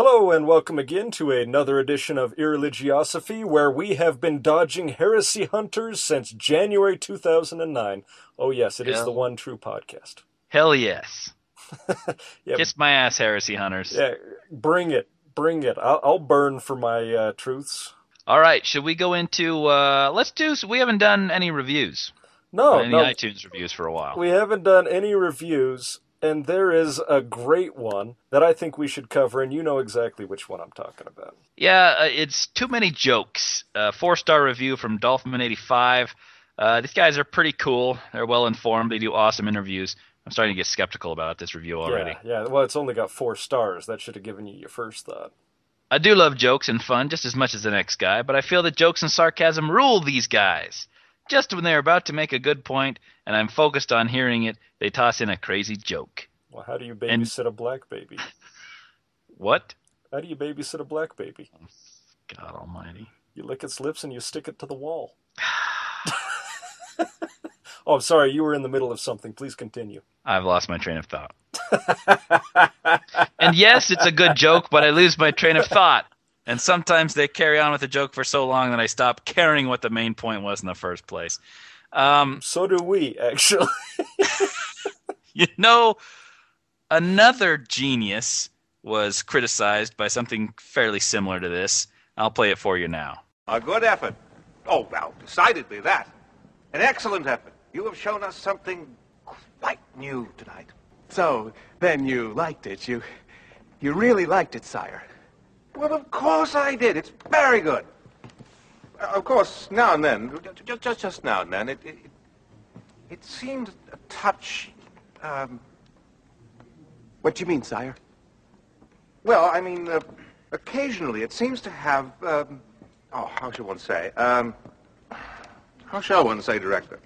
Hello and welcome again to another edition of Irreligiosophy, where we have been dodging heresy hunters since January 2009. Oh yes, it is Hell. the one true podcast. Hell yes. Yeah. Kiss my ass, heresy hunters. Yeah, bring it, bring it. I'll, I'll burn for my uh, truths. All right, should we go into? uh Let's do. We haven't done any reviews, No, any no, iTunes reviews for a while. we haven't done any reviews, and there is a great one that I think we should cover, and you know exactly which one I'm talking about. Yeah, uh, it's too many jokes. Uh, Four star review from Dolphin85. Uh, these guys are pretty cool. They're well informed. They do awesome interviews. I'm starting to get skeptical about this review already. Yeah, yeah. Well, it's only got four stars. That should have given you your first thought. I do love jokes and fun just as much as the next guy, but I feel that jokes and sarcasm rule these guys. Just when they're about to make a good point and I'm focused on hearing it, they toss in a crazy joke. Well, how do you And- babysit a black baby? What? How do you babysit a black baby? Oh, God almighty. You lick its lips and you stick it to the wall. oh, I'm sorry. You were in the middle of something. Please continue. I've lost my train of thought. and yes, it's a good joke, but I lose my train of thought. And sometimes they carry on with the joke for so long that I stop caring what the main point was in the first place. Um, So do we, actually. you know, another genius was criticized by something fairly similar to this. I'll play it for you now. A good effort. Oh, well, decidedly that. An excellent effort. You have shown us something quite new tonight. So, then you liked it. You, you really liked it, sire. Well, of course I did. It's very good. Uh, Of course, now and then, just just, just now and then, it it, it seemed a touch. Um, What do you mean, sire? well, I mean, uh, occasionally it seems to have. Um, oh, how shall one say? Um, how shall one say, Director?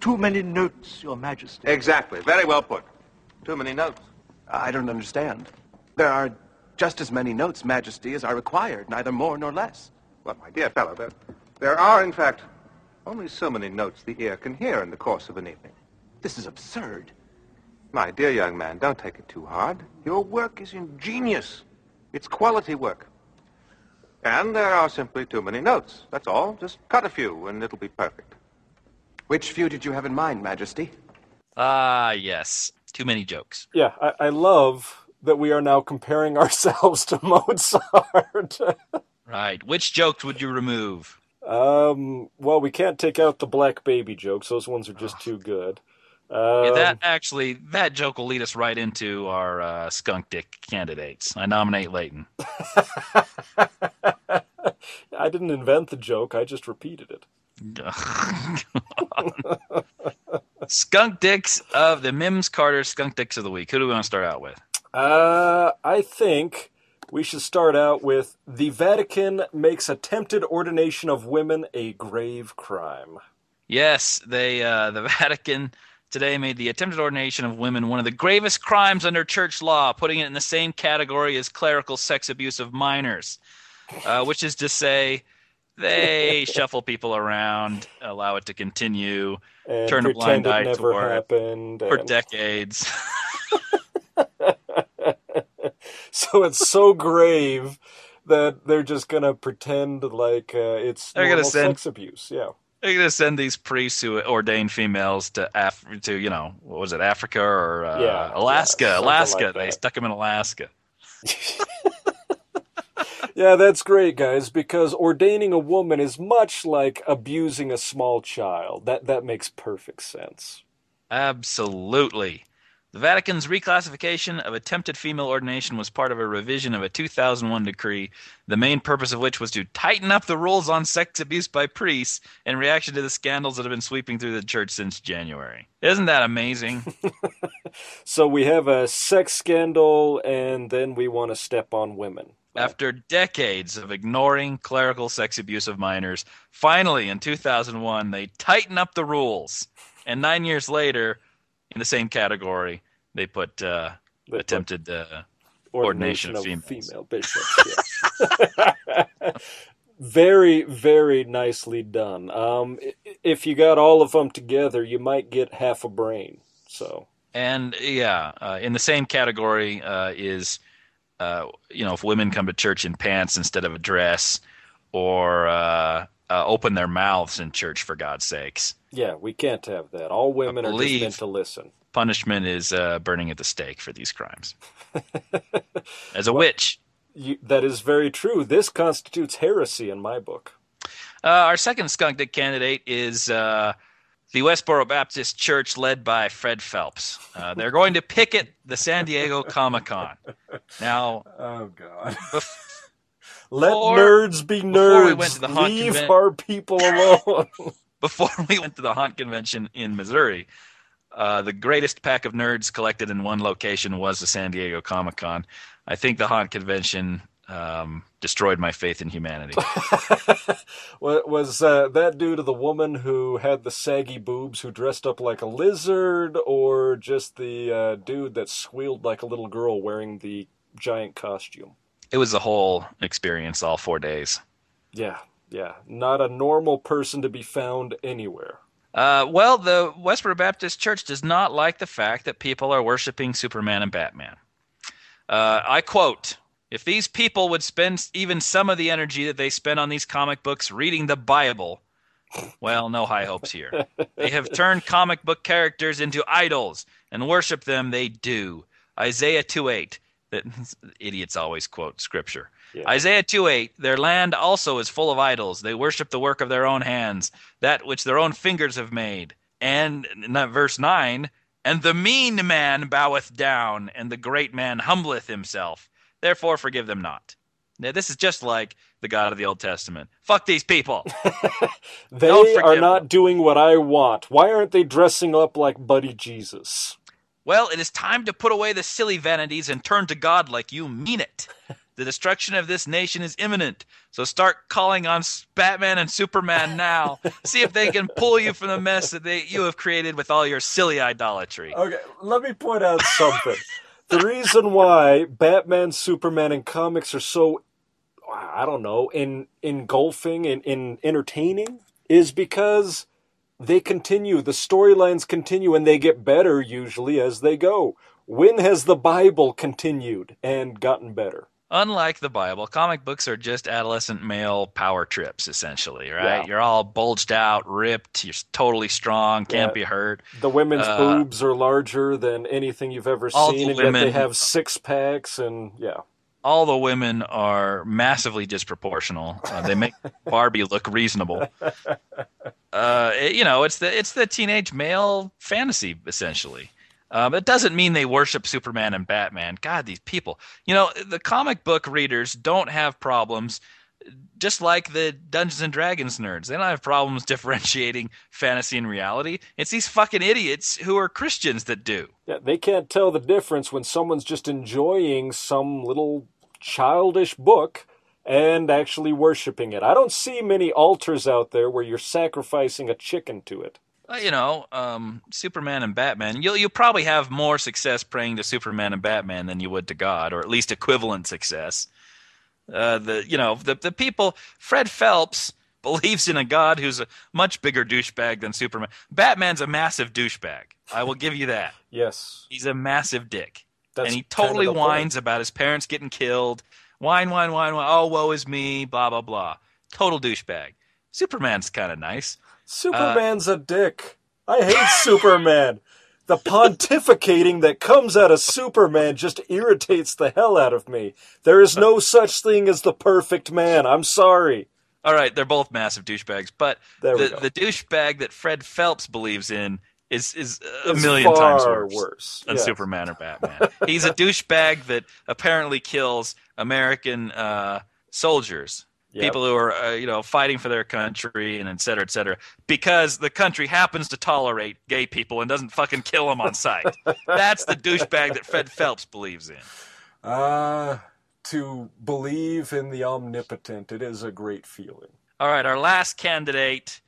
Too many notes, Your Majesty. Exactly. Very well put. Too many notes. I don't understand. There are just as many notes, Majesty, as are required, neither more nor less. Well, my dear fellow, there, there are, in fact, only so many notes the ear can hear in the course of an evening. This is absurd. My dear young man, don't take it too hard. Your work is ingenious. It's quality work. And there are simply too many notes. That's all. Just cut a few, and it'll be perfect. Which few did you have in mind, Majesty? Ah, yes. Too many jokes. Yeah, I, I love that we are now comparing ourselves to Mozart. Right. Which jokes would you remove? um, well, we can't take out the black baby jokes. Those ones are just too good. Um, Yeah, that actually, that joke will lead us right into our uh, skunk dick candidates. I nominate Layton. I didn't invent the joke. I just repeated it. skunk dicks of the Mims Carter skunk dicks of the week. Who do we want to start out with? Uh, I think we should start out with the Vatican makes attempted ordination of women a grave crime. Yes, they uh, the Vatican today made the attempted ordination of women one of the gravest crimes under church law, putting it in the same category as clerical sex abuse of minors, uh, which is to say. They shuffle people around, allow it to continue And Turn a blind it eye toward it happened. for and- decades. so it's so grave that they're just gonna pretend like uh, it's They're gonna send- sex abuse. Yeah. They're going to send these priests who ordain females to Af- to you know what was it Africa or uh, Yeah, Alaska? yeah, Alaska. like they stuck them in Alaska. Yeah, that's great, guys, because ordaining a woman is much like abusing a small child. That that makes perfect sense. Absolutely. The Vatican's reclassification of attempted female ordination was part of a revision of a 2001 decree, the main purpose of which was to tighten up the rules on sex abuse by priests in reaction to the scandals that have been sweeping through the church since January. Isn't that amazing? So we have a sex scandal, and then we want to step on women. After decades of ignoring clerical sex abuse of minors, finally in 2001 they tighten up the rules. And nine years later, in the same category, they put uh, They put attempted. Uh, ordination, ordination of of female bishops. yeah. very, very nicely done. Um, if you got all of them together, you might get half a brain. So And yeah, uh, in the same category uh, is uh, you know, if women come to church in pants instead of a dress, or uh, open their mouths in church for God's sakes. Yeah, we can't have that. All women are just meant to listen. Punishment is uh, burning at the stake for these crimes. As a witch. You, that is very true. This constitutes heresy in my book. Uh, our second skunk dick candidate is uh, the Westboro Baptist Church, led by Fred Phelps. Uh, they're going to picket the San Diego Comic Con. Now, Oh God. Let Before- nerds be nerds. we went to the Leave our people alone. before we went to the haunt convention in Missouri, uh, the greatest pack of nerds collected in one location was the San Diego Comic Con. I think the haunt convention um, destroyed my faith in humanity. Was uh, that due to the woman who had the saggy boobs who dressed up like a lizard, or just the uh, dude that squealed like a little girl wearing the giant costume? It was a whole experience, all four days. Yeah, yeah. Not a normal person to be found anywhere. Uh, well, the Westboro Baptist Church does not like the fact that people are worshiping Superman and Batman. Uh, I quote If these people would spend even some of the energy that they spend on these comic books reading the Bible, well, no high hopes here. They have turned comic book characters into idols and worship them, they do. Isaiah 2 8. That idiots always quote scripture. Yeah. Isaiah 2 8, their land also is full of idols. They worship the work of their own hands, that which their own fingers have made. And verse 9, and the mean man boweth down, and the great man humbleth himself. Therefore forgive them not. Now, this is just like the God of the Old Testament. Fuck these people. They are not them. doing what I want. Why aren't they dressing up like Buddy Jesus? Well, it is time to put away the silly vanities and turn to God like you mean it. The destruction of this nation is imminent. So start calling on Batman and Superman now. See if they can pull you from the mess that they, you have created with all your silly idolatry. Okay, let me point out something. the reason why Batman, Superman, and comics are so, I don't know, in engulfing and in entertaining is because they continue. The storylines continue, and they get better usually as they go. When has the Bible continued and gotten better? Unlike the Bible, comic books are just adolescent male power trips, essentially, right? Yeah. You're all bulged out, ripped, you're totally strong, can't Yeah. be hurt. The women's Uh, boobs are larger than anything you've ever all seen, the and yet they have six packs, and yeah. all the women are massively disproportional. Uh, they make Barbie look reasonable. Uh, it- you know, it's the it's the teenage male fantasy essentially. Um, it doesn't mean they worship Superman and Batman. God, these people. You know, the comic book readers don't have problems. Just like the Dungeons and Dragons nerds, they don't have problems differentiating fantasy and reality. It's these fucking idiots who are Christians that do. Yeah, they can't tell the difference when someone's just enjoying some little childish book and actually worshiping it. I don't see many altars out there where you're sacrificing a chicken to it. You know, um, Superman and Batman. You'll you'll probably have more success praying to Superman and Batman than you would to God, or at least equivalent success. Uh, the you know the the people. Fred Phelps believes in a God who's a much bigger douchebag than Superman. Batman's a massive douchebag. I will give you that. Yes. He's a massive dick, That's and he kind of totally point. whines about his parents getting killed. Whine, wine, wine, wine. Oh, woe is me. Blah blah blah. Total douchebag. Superman's kind of nice. Superman's a dick. I hate Superman. The pontificating that comes out of Superman just irritates the hell out of me. There is no such thing as the perfect man. I'm sorry. All right, they're both massive douchebags, but the, the douchebag that Fred Phelps believes in is is a It's million times worse, worse. than Yes. Superman or Batman. He's a douchebag that apparently kills American uh, soldiers, Yep. people who are uh, you know fighting for their country and et cetera, et cetera, because the country happens to tolerate gay people and doesn't fucking kill them on sight. That's the douchebag that Fred Phelps believes in. Uh, to believe in the omnipotent, it is a great feeling. All right, our last candidate.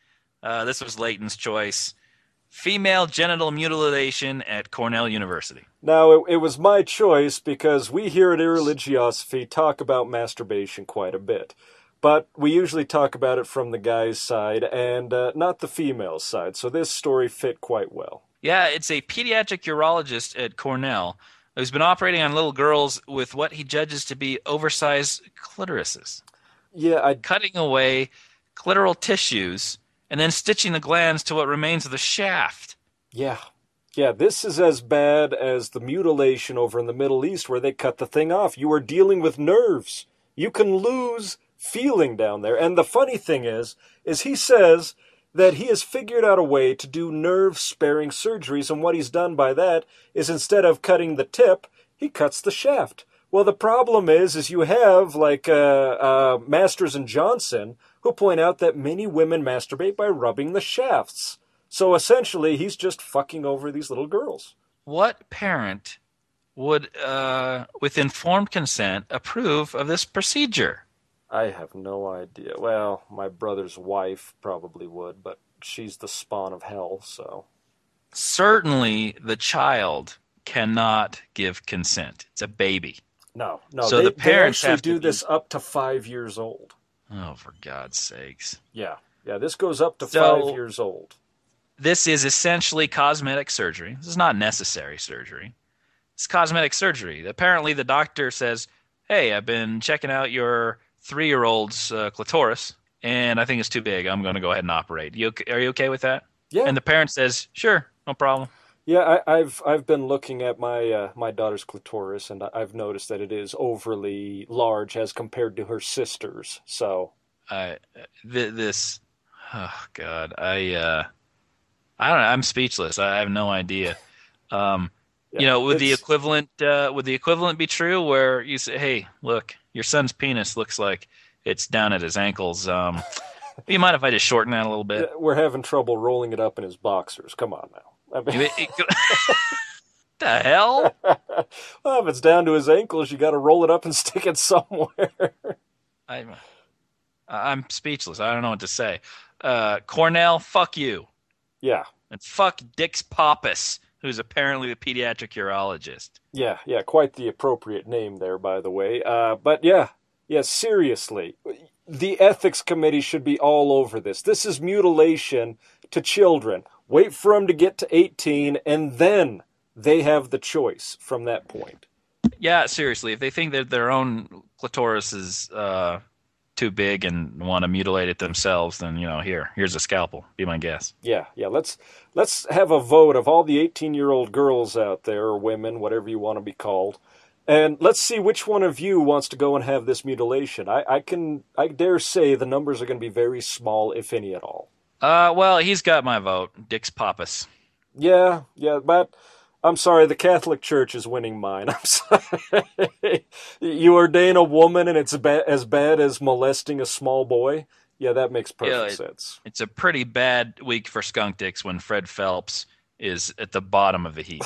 Uh, this was Leighton's choice. Female genital mutilation at Cornell University. Now, it, it was my choice because we here at Irreligiosophy talk about masturbation quite a bit. But we usually talk about it from the guy's side and uh, not the female side, so this story fit quite well. Yeah, it's a pediatric urologist at Cornell who's been operating on little girls with what he judges to be oversized clitorises, Yeah, I cutting away clitoral tissues and then stitching the glands to what remains of the shaft. Yeah. Yeah, this is as bad as the mutilation over in the Middle East where they cut the thing off. You are dealing with nerves. You can lose feeling down there. And the funny thing is, is he says that he has figured out a way to do nerve sparing surgeries and what he's done by that is instead of cutting the tip, he cuts the shaft. Well, the problem is, is you have like uh, uh, Masters and Johnson who point out that many women masturbate by rubbing the shafts. So essentially, he's just fucking over these little girls. What parent would, uh, with informed consent, approve of this procedure? I have no idea. Well, my brother's wife probably would, but she's the spawn of hell, so. Certainly, the child cannot give consent. It's a baby. No, no. So they, the parents they actually have to do be- this up to five years old. Oh, for God's sakes. Yeah, yeah. This goes up to So- five years old. This is essentially cosmetic surgery. This is not necessary surgery. It's cosmetic surgery. Apparently, the doctor says, Hey, I've been checking out your three year old's uh, clitoris, and I think it's too big. I'm going to go ahead and operate. You, are you okay with that? Yeah, And the parent says, Sure, no problem. Yeah. I, I've I've been looking at my uh, my daughter's clitoris, and I- I've noticed that it is overly large as compared to her sister's. So I th- this oh god i uh i don't know i'm speechless i have no idea um you know would the equivalent uh would the equivalent be true where you say hey look your son's penis looks like it's down at his ankles um you mind if i just shorten that a little bit we're having trouble rolling it up in his boxers. Come on now. I mean, It- it- the hell well, if it's down to his ankles, you got to roll it up and stick it somewhere. I, i'm speechless i don't know what to say uh cornell fuck you yeah, and fuck dix poppas who's apparently the pediatric urologist yeah, yeah. Quite the appropriate name there, by the way. Uh, but yeah, yeah. Seriously, the ethics committee should be all over this. This is mutilation to children. Wait for them to get to eighteen, and then they have the choice from that point. Yeah, seriously, if they think that their own clitoris is uh, too big and want to mutilate it themselves, then you know, here, here's a scalpel. Be my guess. Yeah, yeah. Let's let's have a vote of all the 18-year-old girls out there or women, whatever you want to be called, and let's see which one of you wants to go and have this mutilation. I, I can I dare say the numbers are going to be very small, if any at all. Uh, well, he's got my vote, Dix Poppas. Yeah, yeah, but I'm sorry, the Catholic Church is winning mine. I'm sorry. you ordain a woman and it's ba- as bad as molesting a small boy. Yeah, that makes perfect Yeah, it- sense. It's a pretty bad week for skunk dicks when Fred Phelps is at the bottom of the heap.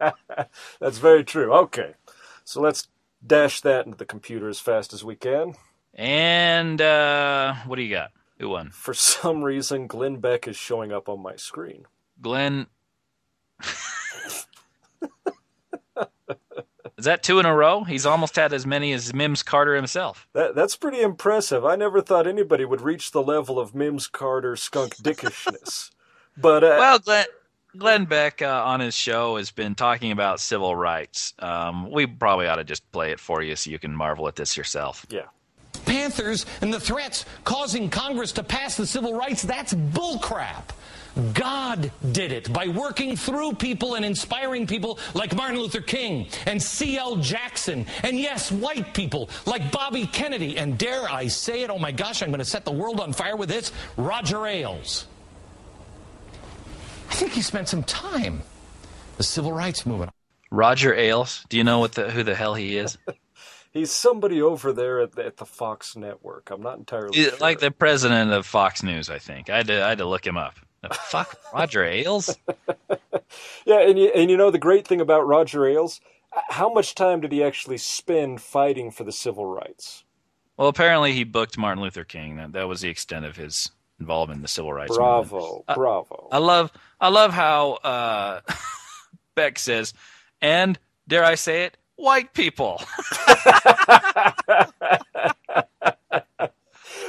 That's very true. Okay, so let's dash that into the computer as fast as we can. and uh, what do you got? Who won? For some reason, Glenn Beck is showing up on my screen. Glenn. is that two in a row? He's almost had as many as Mims Carter himself. That that's pretty impressive. I never thought anybody would reach the level of Mims Carter skunk dickishness. But uh, Well, Glenn, Glenn Beck uh, on his show has been talking about civil rights. Um, we probably ought to just play it for you so you can marvel at this yourself. yeah, Panthers and the threats causing Congress to pass the civil rights, that's bullcrap. God did it by working through people and inspiring people like Martin Luther King and C.L. Jackson, and yes, white people like Bobby Kennedy, and dare I say it, oh my gosh, I'm going to set the world on fire with this, Roger Ailes. I think he spent some time the civil rights movement. Roger Ailes, do you know what the, who the hell he is? he's somebody over there at the, at the Fox network. I'm not entirely He's sure. like the president of Fox News, I think. I had to, I had to look him up. Fuck, Roger Ailes? Yeah, and you, and you know the great thing about Roger Ailes, how much time did he actually spend fighting for the civil rights? Well, apparently he booked Martin Luther King. That, that was the extent of his involvement in the civil rights movement. Bravo, Uh, bravo. I love I love how uh, Beck says, and dare I say it, white people.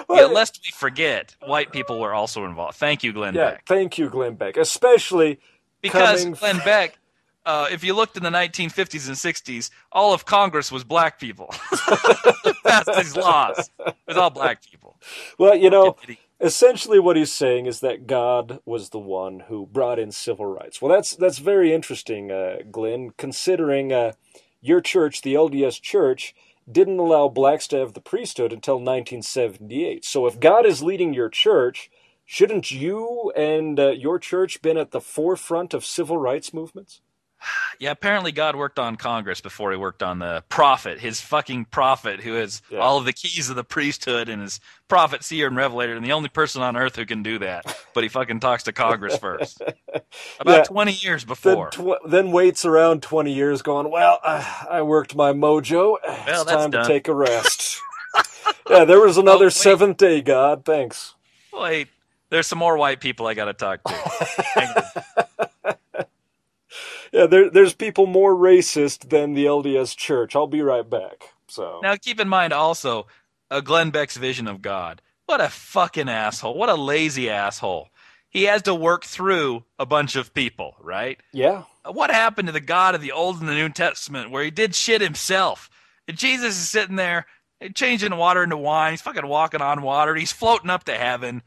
yeah, lest we forget, white people were also involved. Thank you, Glenn yeah, Beck. thank you, Glenn Beck, especially Because coming Glenn Beck uh, if you looked in the 1950s and 60s, all of Congress was black people. Passed these laws. It was all black people. Well, you know, essentially what he's saying is that God was the one who brought in civil rights. Well, that's that's very interesting, uh, Glenn, considering uh, your church, the LDS Church, didn't allow blacks to have the priesthood until 1978. So if God is leading your church, shouldn't you and uh, your church been at the forefront of civil rights movements? Yeah, apparently God worked on Congress before he worked on the prophet, his fucking prophet, who has Yeah. all of the keys of the priesthood and is prophet, seer, and revelator, and the only person on earth who can do that. But he fucking talks to Congress first. About Yeah. 20 years Then, before. tw- then waits around 20 years going, Well, uh, I worked my mojo. It's Well, time done." to take a rest. yeah, there was another Oh, seventh day, God. Thanks. Wait, there's some more white people I got to talk to. Yeah, there, there's people more racist than the LDS Church. I'll be right back. So now, keep in mind also uh, Glenn Beck's vision of God. What a fucking asshole. What a lazy asshole. He has to work through a bunch of people, right? yeah, what happened to the God of the Old and the New Testament where he did shit himself? And Jesus is sitting there changing water into wine. He's fucking walking on water. He's floating up to heaven,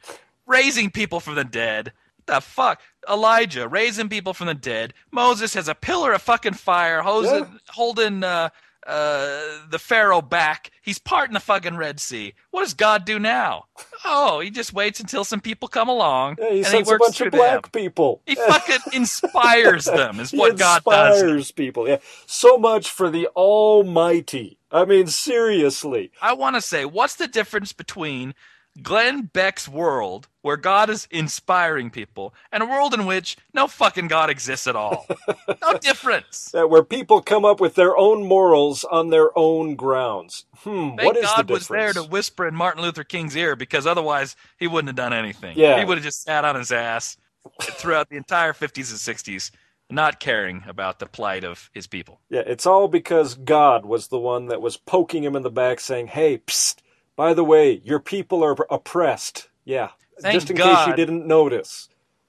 raising people from the dead. What the fuck? Elijah raising people from the dead. Moses has a pillar of fucking fire holding, Yeah. holding uh, uh, the Pharaoh back. He's parting the fucking Red Sea. What does God do now? Oh, he just waits until some people come along yeah he and sends he a works bunch of black them. people. He fucking inspires them. Is what God does. inspires people. Yeah, so much for the Almighty. I mean, seriously. I want to say, what's the difference between Glenn Beck's world, where God is inspiring people, and a world in which no fucking God exists at all? no difference. That where people come up with their own morals on their own grounds. Hmm, Thank what is God the was there to whisper in Martin Luther King's ear because otherwise he wouldn't have done anything. Yeah. He would have just sat on his ass throughout the entire 50s and 60s, not caring about the plight of his people. Yeah, it's all because God was the one that was poking him in the back saying, hey, psst, by the way, your people are oppressed. Yeah, Thank just in case you didn't notice.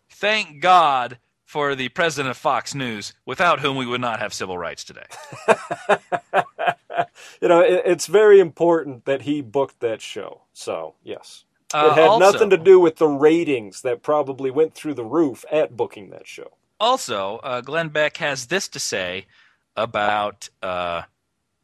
Thank God for the president of Fox News, without whom we would not have civil rights today. You know, it, it's very important that he booked that show. So, yes. Uh, it had also- nothing to do with the ratings that probably went through the roof at booking that show. Also, uh, Glenn Beck has this to say about uh,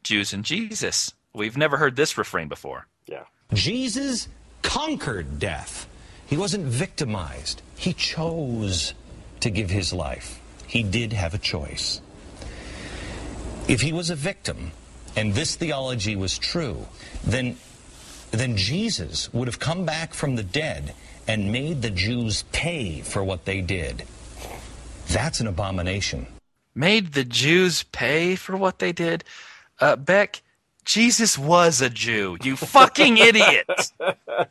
Jews and Jesus. We've never heard this refrain before. Yeah. Jesus conquered death. He wasn't victimized. He chose to give his life. He did have a choice. If he was a victim and this theology was true, then then Jesus would have come back from the dead and made the Jews pay for what they did. That's an abomination. Made the Jews pay for what they did? Uh, Beck, Jesus was a Jew. You fucking idiot.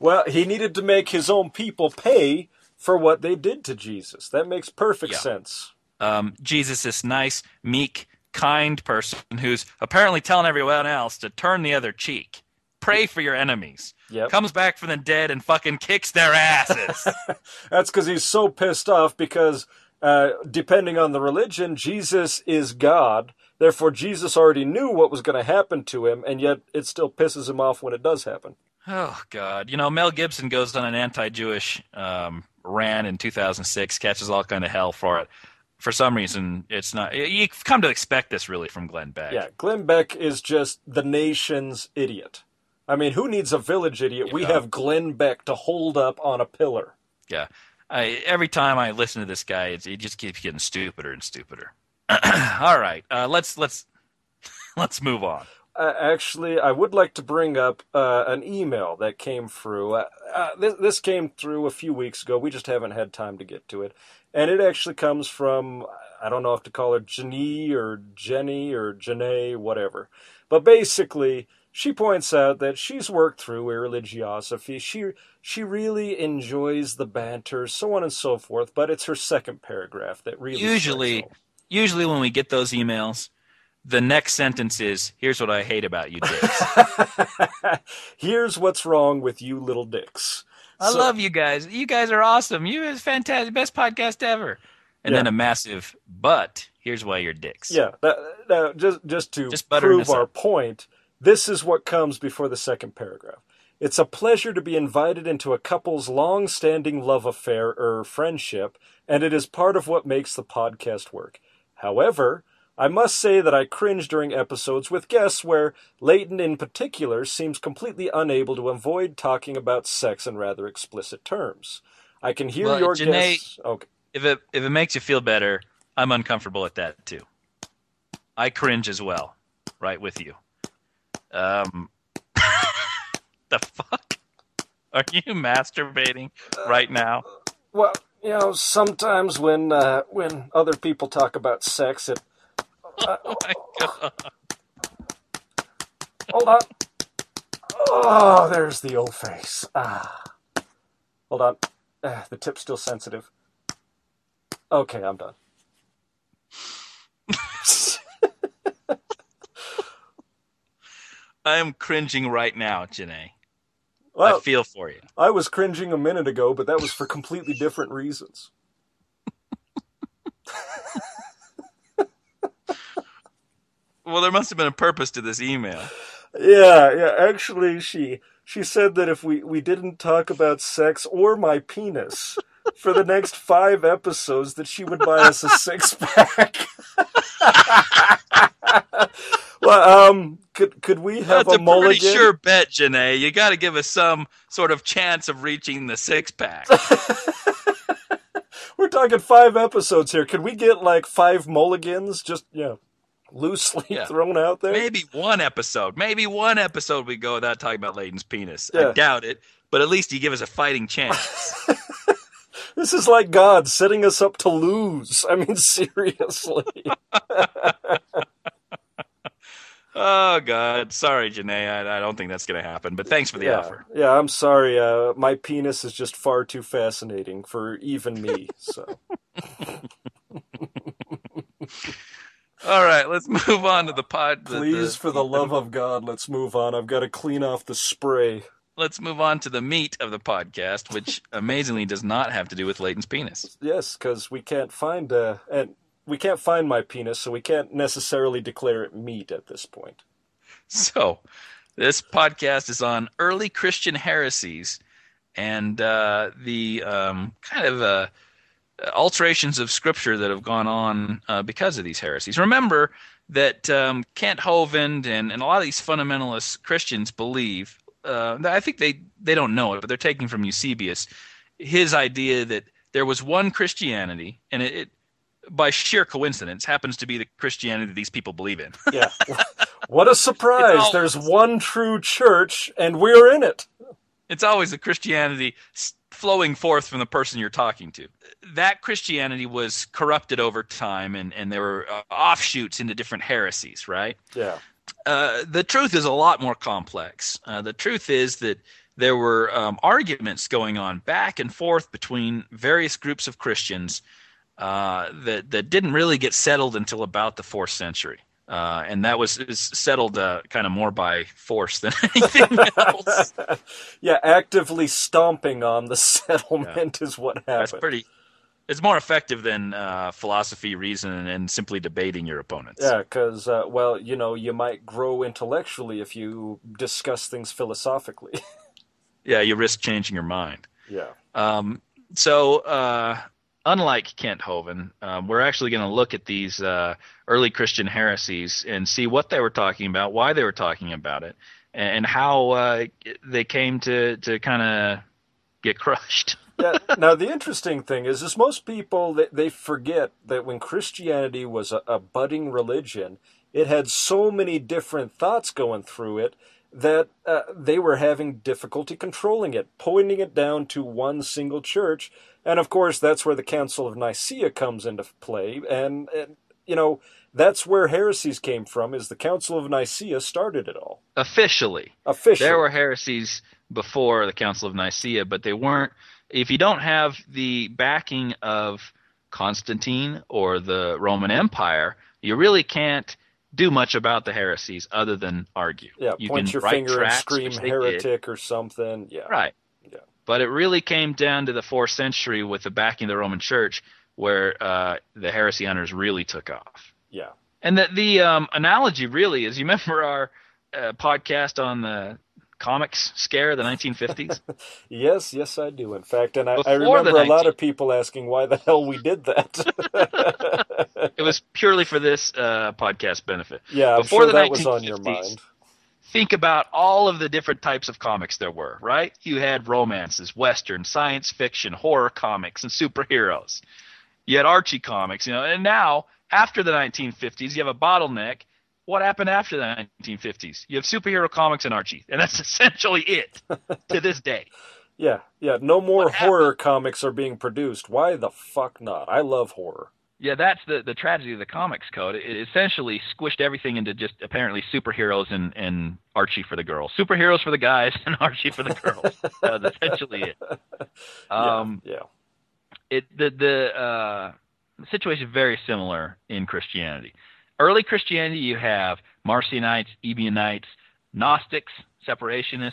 Well, he needed to make his own people pay for what they did to Jesus. That makes perfect Yeah. sense. Um, Jesus, this nice, meek, kind person who's apparently telling everyone else to turn the other cheek. Pray for your enemies. Yep. Comes back from the dead and fucking kicks their asses. That's because he's so pissed off because, uh, depending on the religion, Jesus is God. Therefore, Jesus already knew what was going to happen to him, and yet it still pisses him off when it does happen. Oh God! You know, Mel Gibson goes on an anti-Jewish um, rant in 2006, catches all kind of hell for it. For some reason, it's not. You've come to expect this really from Glenn Beck. Yeah, Glenn Beck is just the nation's idiot. I mean, who needs a village idiot? We Yeah. have Glenn Beck to hold up on a pillar. yeah. I, every time I listen to this guy, it's, he just keeps getting stupider and stupider. all right, uh, let's let's let's move on. Uh, actually, I would like to bring up uh, an email that came through. Uh, uh, this, this came through a few weeks ago. We just haven't had time to get to it. And it actually comes from, I don't know if to call her Jenny or Jenny or Janae, whatever. But basically, she points out that she's worked through irreligiosophy. She, she really enjoys the banter, so on and so forth. But it's her second paragraph that really Usually, home. Usually when we get those emails, the next sentence is, "Here's what I hate about you, dicks." Here's what's wrong with you little dicks. I So- love you guys. You guys are awesome. You is fantastic. Best podcast ever. And Yeah. then a massive but Here's why you're dicks. Yeah, that, that- just just to Just prove our up. point, this is what comes before the second paragraph. It's a pleasure to be invited into a couple's long-standing love affair or friendship, and it is part of what makes the podcast work. However, I must say that I cringe during episodes with guests where Leighton in particular seems completely unable to avoid talking about sex in rather explicit terms. I can hear Well, your Janae- guests. Okay. If it if it makes you feel better, I'm uncomfortable at that too. I cringe as well, right with you. Um, the fuck? Are you masturbating right now? Well, you know, sometimes when uh, when other people talk about sex, it. Uh, Oh my god! hold on. Oh, there's the old face. Ah. Hold on. Ah, the tip's still sensitive. Okay, I'm done. I am cringing right now, Janae. Well, I feel for you. I was cringing a minute ago, but that was for completely different reasons. Well, there must have been a purpose to this email. Yeah, yeah. Actually, she she said that if we we didn't talk about sex or my penis for the next five episodes, that she would buy us a six pack. well, um, could could we have That's a, a, mulligan? pretty sure bet, Janae. You got to give us some sort of chance of reaching the six pack. We're talking five episodes here. Could we get like five mulligans? Just yeah, loosely Yeah. thrown out there. Maybe one episode. Maybe one episode we go without talking about Layton's penis. Yeah. I doubt it, but at least you give us a fighting chance. This is like God setting us up to lose. I mean, seriously. Oh God, sorry, Janae. I, I don't think that's going to happen. But thanks for the yeah, offer. yeah. I'm sorry. Uh, my penis is just far too fascinating for even me. So All right, let's move on to the pod. the- please, the- for the love of God, let's move on. I've got to clean off the spray. let's move on to the meat of the podcast, which amazingly does not have to do with Layton's penis. Yes, because we can't find uh, and we can't find my penis, so we can't necessarily declare it meat at this point. So, this podcast is on early Christian heresies and uh, the um, kind of uh, alterations of scripture that have gone on uh, because of these heresies. Remember that um, Kent Hovind and, and a lot of these fundamentalist Christians believe, uh, I think they, they don't know it, but they're taking from Eusebius his idea that there was one Christianity, and it, it by sheer coincidence happens to be the Christianity these people believe in. Yeah. what a surprise! All- There's one true church, and we're in it. It's always a Christianity flowing forth from the person you're talking to. That Christianity was corrupted over time, and, and there were uh, offshoots into different heresies, right? Yeah. Uh, the truth is a lot more complex. Uh, the truth is that there were um, arguments going on back and forth between various groups of Christians uh, that that didn't really get settled until about the fourth century, uh, and that was is settled uh, kind of more by force than anything else. yeah, actively stomping on the settlement is what happened. That's pretty. It's more effective than uh, philosophy, reason, and simply debating your opponents. Yeah, because, uh, well, you know, you might grow intellectually if you discuss things philosophically. Yeah, you risk changing your mind. yeah. Um, so, uh, unlike Kent Hovind, um, we're actually going to look at these uh, early Christian heresies and see what they were talking about, why they were talking about it, and how uh, they came to, to kind of get crushed. yeah. Now, the interesting thing is, is most people, they, they forget that when Christianity was a, a budding religion, it had so many different thoughts going through it that uh, they were having difficulty controlling it, pointing it down to one single church. And of course, that's where the Council of Nicaea comes into play. And, and you know, that's where heresies came from, is the Council of Nicaea started it all. Officially, Officially. there were heresies before the Council of Nicaea, but they weren't. If you don't have the backing of Constantine or the Roman Empire, you really can't do much about the heresies other than argue. yeah, you point can your finger and scream they did. heretic or something. Yeah. Right. Yeah. But it really came down to the fourth century with the backing of the Roman Church where uh, the heresy hunters really took off. Yeah. And the the um, analogy really is, you remember our uh, podcast on the comics scare of the 1950s? Yes, yes, I do. In fact, and I, I remember a lot of people asking why the hell we did that. it was purely for this uh, podcast benefit. yeah, I'm Before sure the that was on your mind. Think about all of the different types of comics there were, right? You had romances, western, science fiction, horror comics, and superheroes. You had Archie comics, you know, and now after the 1950s, you have a bottleneck. What happened after the 1950s? You have superhero comics and Archie, and that's essentially it to this day. Yeah, yeah. No more What horror comics are being produced. Why the fuck not? I love horror. Yeah, that's the the tragedy of the comics code. It essentially squished everything into just apparently superheroes and and Archie for the girls, superheroes for the guys, and Archie for the girls. That's essentially it. Um, yeah, yeah. it the the uh, the situation is very similar in Christianity. Early Christianity, you have Marcionites, Ebionites, Gnostics, separationists.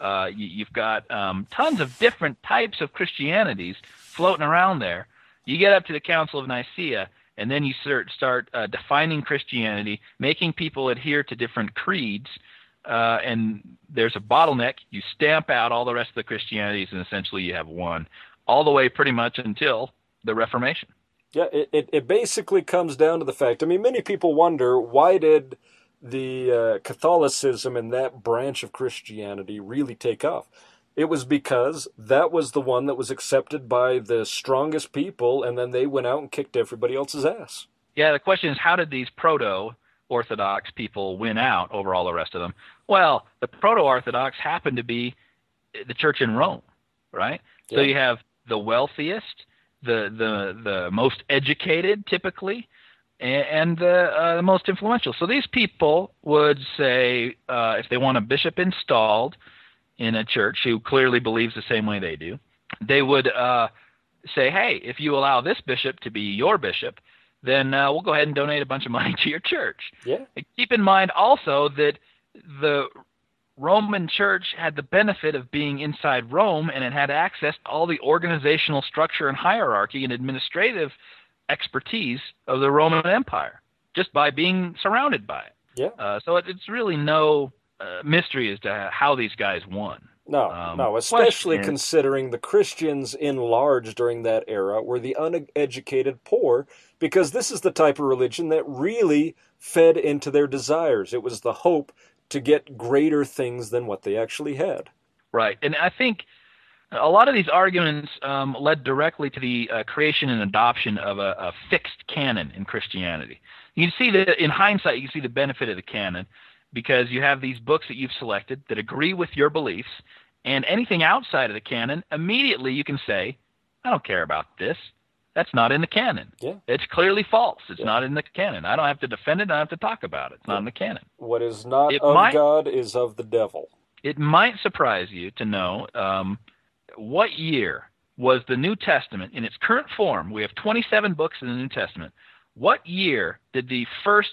Uh, you, you've got um, tons of different types of Christianities floating around there. You get up to the Council of Nicaea, and then you start, start uh, defining Christianity, making people adhere to different creeds, uh, and there's a bottleneck. You stamp out all the rest of the Christianities, and essentially you have one, all the way pretty much until the Reformation. Yeah, it, it, it basically comes down to the fact. I mean, many people wonder why did the uh, Catholicism and that branch of Christianity really take off? It was because that was the one that was accepted by the strongest people, and then they went out and kicked everybody else's ass. Yeah, the question is how did these proto Orthodox people win out over all the rest of them? Well, the proto Orthodox happened to be the church in Rome, right? So you have the wealthiest, the the the most educated, typically, and the uh, the most influential. So these people would say, uh, if they want a bishop installed in a church who clearly believes the same way they do, they would uh, say, hey, if you allow this bishop to be your bishop, then uh, we'll go ahead and donate a bunch of money to your church. Yeah. Keep in mind also that the Roman church had the benefit of being inside Rome and it had access to all the organizational structure and hierarchy and administrative expertise of the Roman Empire just by being surrounded by it. Yeah. Uh, so it, it's really no uh, mystery as to how these guys won. No, Um, no, especially question considering the Christians in large during that era were the uneducated poor, because this is the type of religion that really fed into their desires. It was the hope to get greater things than what they actually had. Right, and I think a lot of these arguments um, led directly to the uh, creation and adoption of a, a fixed canon in Christianity. You can see that in hindsight, you can see the benefit of the canon because you have these books that you've selected that agree with your beliefs, and anything outside of the canon, immediately you can say, "I don't care about this. That's not in the canon. Yeah. It's clearly false. It's Yeah. not in the canon. I don't have to defend it. I don't have to talk about it. It's not in the canon." What is not It of might- God is of the devil. it might surprise you to know um, what year was the New Testament in its current form. We have 27 books in the New Testament. What year did the first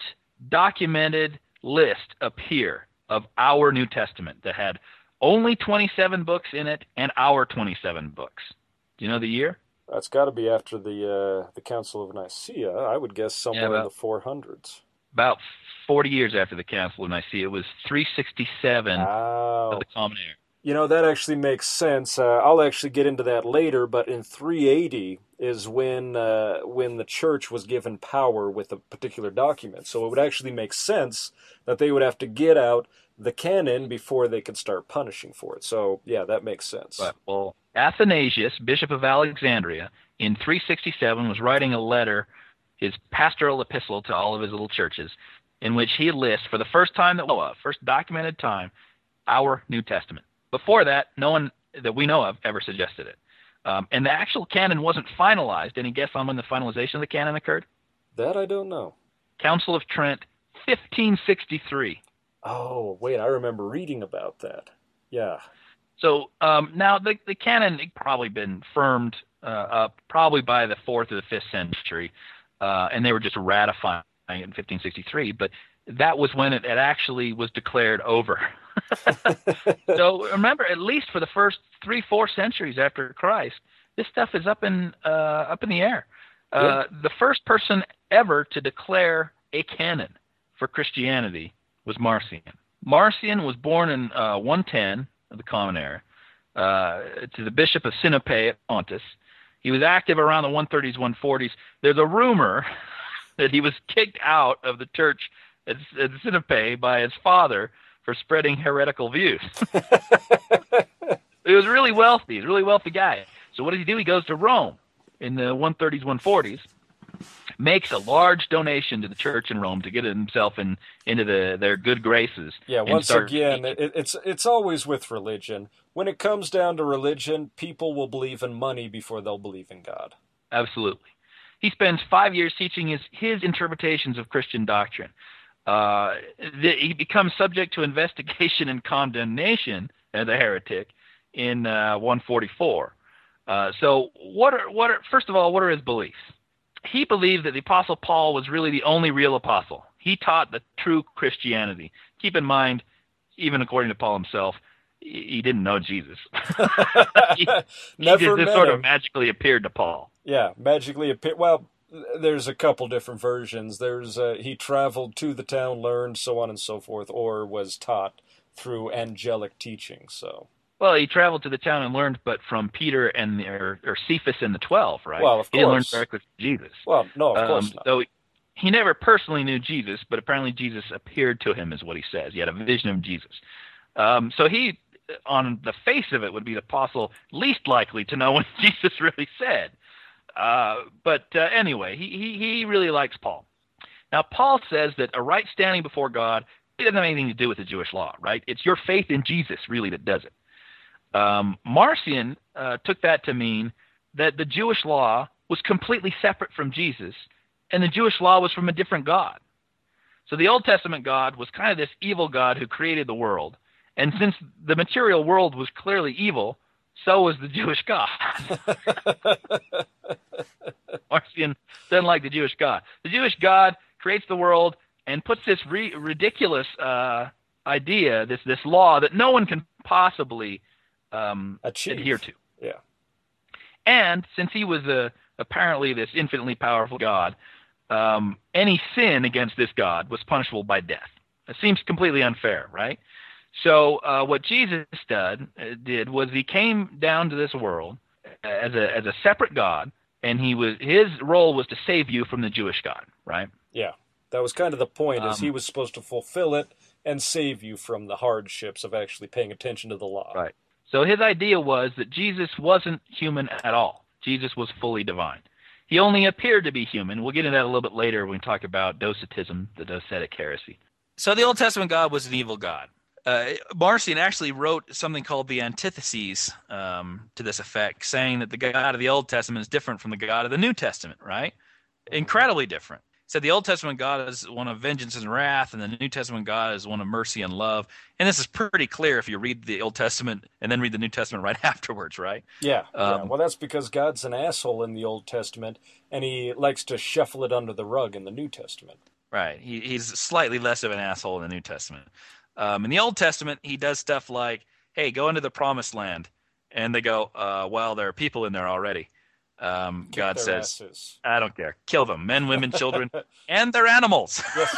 documented list appear of our New Testament that had only 27 books in it and our 27 books? Do you know the year? That's got to be after the uh, the Council of Nicaea. I would guess somewhere in the 400s. About 40 years after the Council of Nicaea. It was 367 Wow. of the Common Era. You know, that actually makes sense. Uh, I'll actually get into that later, but in 380 is when uh, when the church was given power with a particular document. So it would actually make sense that they would have to get out the canon before they could start punishing for it. So, yeah, that makes sense. Right. Well, Athanasius, Bishop of Alexandria, in 367 was writing a letter, his pastoral epistle to all of his little churches, in which he lists, for the first time that we know first documented time, our New Testament. Before that, no one that we know of ever suggested it. Um, and the actual canon wasn't finalized. Any guess on when the finalization of the canon occurred? That I don't know. Council of Trent, 1563. Oh, wait, I remember reading about that. Yeah. So um, now the the canon had probably been firmed uh, up probably by the fourth or the fifth century, uh, and they were just ratifying it in 1563. But that was when it, it actually was declared over. so remember, at least for the first three four centuries after Christ, this stuff is up in uh, up in the air. Uh, The first person ever to declare a canon for Christianity was Marcion. Marcion was born in uh, 110 of the Common Era uh, to the Bishop of Sinope at Pontus. He was active around the 130s, 140s. There's a rumor that he was kicked out of the church at, at Sinope by his father for spreading heretical views. he was really wealthy. He's a really wealthy guy. So what does he do? He goes to Rome in the 130s, 140s, makes a large donation to the church in Rome to get himself in into the their good graces. Yeah, once again, it, it's it's always with religion. When it comes down to religion, people will believe in money before they'll believe in God. Absolutely. He spends five years teaching his, his interpretations of Christian doctrine. Uh, he becomes subject to investigation and condemnation as a heretic in uh, 144. Uh, so, what are what are first of all, what are his beliefs? He believed that the Apostle Paul was really the only real apostle. He taught the true Christianity. Keep in mind, even according to Paul himself, he he didn't know Jesus. he, he Never just, met just sort of magically appeared to Paul. Yeah, magically appeared. Well, there's a couple different versions. There's uh, he traveled to the town, learned, so on and so forth, or was taught through angelic teaching. So, Well, he traveled to the town and learned, but from Peter and the, or, or Cephas and the twelve, right? Well, of course. he didn't learn course. directly from Jesus. well, no, of Um, course not. So he never personally knew Jesus, but apparently Jesus appeared to him, is what he says. He had a vision of Jesus. Um, so he, on the face of it, would be the apostle least likely to know what Jesus really said. Uh, but uh, anyway, he, he he really likes Paul. Now, Paul says that a right standing before God it doesn't have anything to do with the Jewish law, right? It's your faith in Jesus really that does it. Um, Marcion uh, took that to mean that the Jewish law was completely separate from Jesus, and the Jewish law was from a different God. So the Old Testament God was kind of this evil God who created the world, and since the material world was clearly evil, so was the Jewish God. Marcion doesn't like the Jewish God. The Jewish God creates the world and puts this re- ridiculous uh, idea, this this law that no one can possibly um, adhere to. Yeah. And since he was a, apparently this infinitely powerful God, um, any sin against this God was punishable by death. It seems completely unfair, right? So uh, what Jesus did, uh, did was he came down to this world as a as a separate God, and he was his role was to save you from the Jewish God, right? Yeah, that was kind of the point. is Um, he was supposed to fulfill it and save you from the hardships of actually paying attention to the law. Right. So his idea was that Jesus wasn't human at all. Jesus was fully divine. He only appeared to be human. We'll get into that a little bit later when we talk about docetism, the docetic heresy. So the Old Testament God was an evil God. Uh, Marcion actually wrote something called the Antitheses um, to this effect, saying that the God of the Old Testament is different from the God of the New Testament, right? Incredibly different. He said the Old Testament God is one of vengeance and wrath, and the New Testament God is one of mercy and love. And this is pretty clear if you read the Old Testament and then read the New Testament right afterwards, right? Yeah, yeah. Um, Well, that's because God's an asshole in the Old Testament, and he likes to shuffle it under the rug in the New Testament. Right. He, he's slightly less of an asshole in the New Testament. Um, in the Old Testament, he does stuff like, "Hey, go into the Promised Land," and they go, uh, "Well, there are people in there already." Um, God says, asses. "I don't care. Kill them, men, women, children, and their animals. Yes.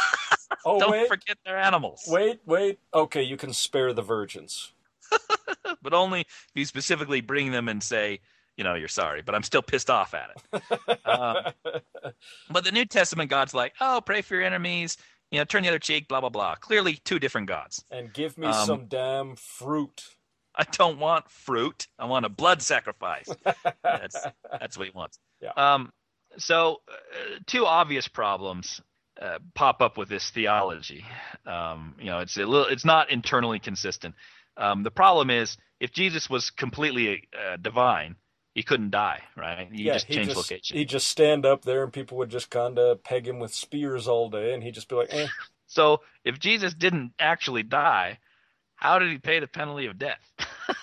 Oh don't wait, forget their animals. wait, wait. Okay, you can spare the virgins. but only if you specifically bring them and say, you know, you're sorry, but I'm still pissed off at it. um, but the New Testament, God's like, oh, pray for your enemies, you know, turn the other cheek, blah blah blah. Clearly, two different gods. and give me Um, some damn fruit. I don't want fruit. I want a blood sacrifice. that's that's what he wants. Yeah. Um. So, uh, two obvious problems uh, pop up with this theology. Um. You know, it's a little. It's not internally consistent. Um. The problem is if Jesus was completely uh, divine, he couldn't die, right? You yeah, just he change just location. he'd just stand up there, and people would just kind of peg him with spears all day, and he'd just be like, "Eh, So, if Jesus didn't actually die, how did he pay the penalty of death?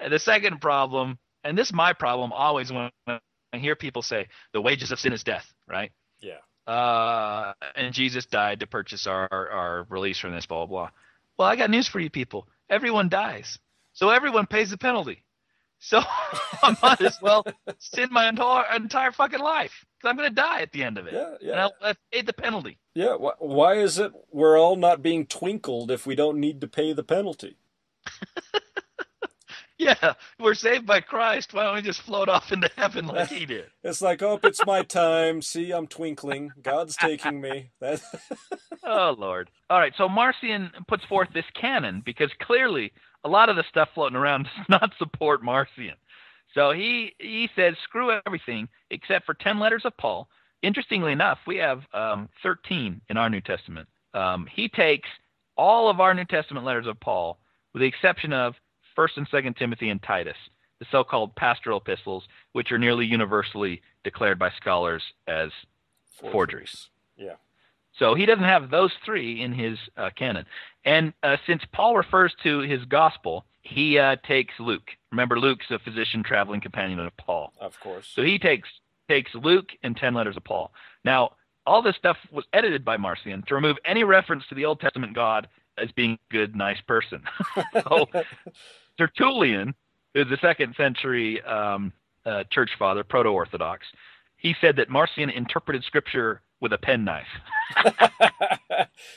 and the second problem, and this is my problem always when I hear people say the wages of sin is death, right? yeah, Uh, and Jesus died to purchase our, our, our release from this, blah, blah, blah. Well, I got news for you people. Everyone dies. So everyone pays the penalty. So I might as well sin my entire entire fucking life because I'm going to die at the end of it. Yeah, yeah. And I'll, I've paid the penalty. Yeah, wh- why is it we're all not being twinkled if we don't need to pay the penalty? Yeah, we're saved by Christ. Why don't we just float off into heaven like he did? It's like, oh, it's my time. See, I'm twinkling. God's taking me. That Oh Lord. All right, so Marcion puts forth this canon because clearly a lot of the stuff floating around does not support Marcion. So he he says screw everything except for ten letters of Paul. Interestingly enough, we have um, thirteen in our New Testament. Um, he takes all of our New Testament letters of Paul, with the exception of First and Second Timothy and Titus, the so-called pastoral epistles, which are nearly universally declared by scholars as Forgeries. Yeah. So he doesn't have those three in his uh, canon. And uh, since Paul refers to his gospel, he uh, takes Luke. Remember, Luke's a physician traveling companion of Paul. Of course. So he takes takes Luke and ten letters of Paul. Now, all this stuff was edited by Marcion to remove any reference to the Old Testament God as being a good, nice person. so Tertullian, who's a second century um, uh, church father, proto Orthodox, he said that Marcion interpreted Scripture with a penknife.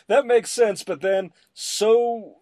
that makes sense, but then so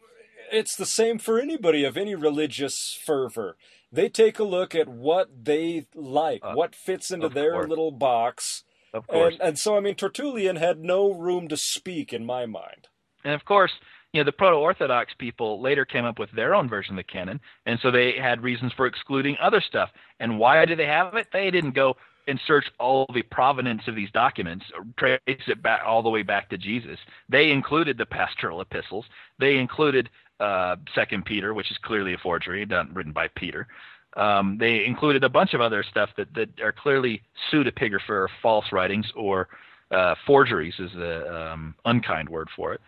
it's the same for anybody of any religious fervor. They take a look at what they like, Uh, what fits into their course. little box. Of course. And, and so, I mean, Tertullian had no room to speak in my mind. And of course, you know, the proto-Orthodox people later came up with their own version of the canon, and so they had reasons for excluding other stuff. And why did they have it? They didn't go and search all the provenance of these documents, trace it back all the way back to Jesus. They included the pastoral epistles. They included uh, Second Peter, which is clearly a forgery, done written by Peter. Um, they included a bunch of other stuff that, that are clearly pseudepigrapha or false writings or uh, forgeries is the um, unkind word for it.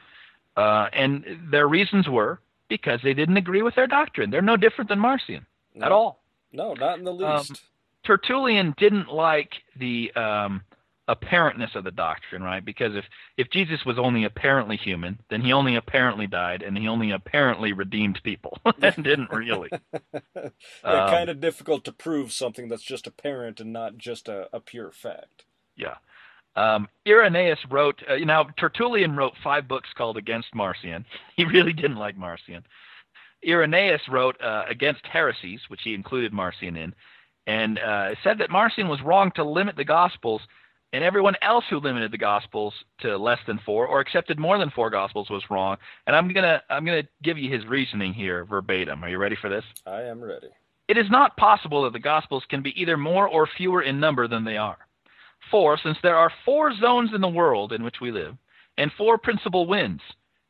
Uh, and their reasons were because they didn't agree with their doctrine. They're no different than Marcion at all. No, not in the Um, least. Tertullian didn't like the um, apparentness of the doctrine, right? Because if if Jesus was only apparently human, then he only apparently died, and he only apparently redeemed people, and didn't really. um, kind of difficult to prove something that's just apparent and not just a, a pure fact. Yeah. Um, Irenaeus wrote, uh, now Tertullian wrote five books called Against Marcion. He really didn't like Marcion. Irenaeus wrote uh, Against Heresies, which he included Marcion in, and uh, said that Marcion was wrong to limit the Gospels, and everyone else who limited the Gospels to less than four or accepted more than four Gospels was wrong. And I'm gonna I'm gonna give you his reasoning here verbatim. Are you ready for this? I am ready. It is not possible that the Gospels can be either more or fewer in number than they are. For, since there are four zones in the world in which we live, and four principal winds,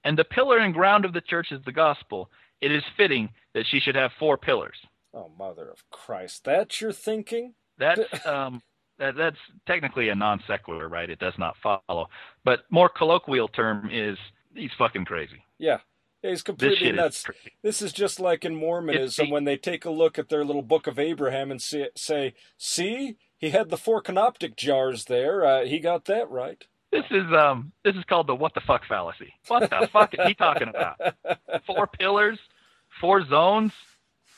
and the pillar and ground of the church is the Gospel, it is fitting that she should have four pillars. Oh, mother of Christ. That's your thinking? That's um, that, that's technically a non sequitur, right? It does not follow. But more colloquial term is he's fucking crazy. Yeah. He's completely nuts. is. This is just like in Mormonism when they take a look at their little book of Abraham and say, say see, he had the four canoptic jars there. Uh, he got that right. This is um this is called the what the fuck fallacy. What the fuck is he talking about? Four pillars, four zones,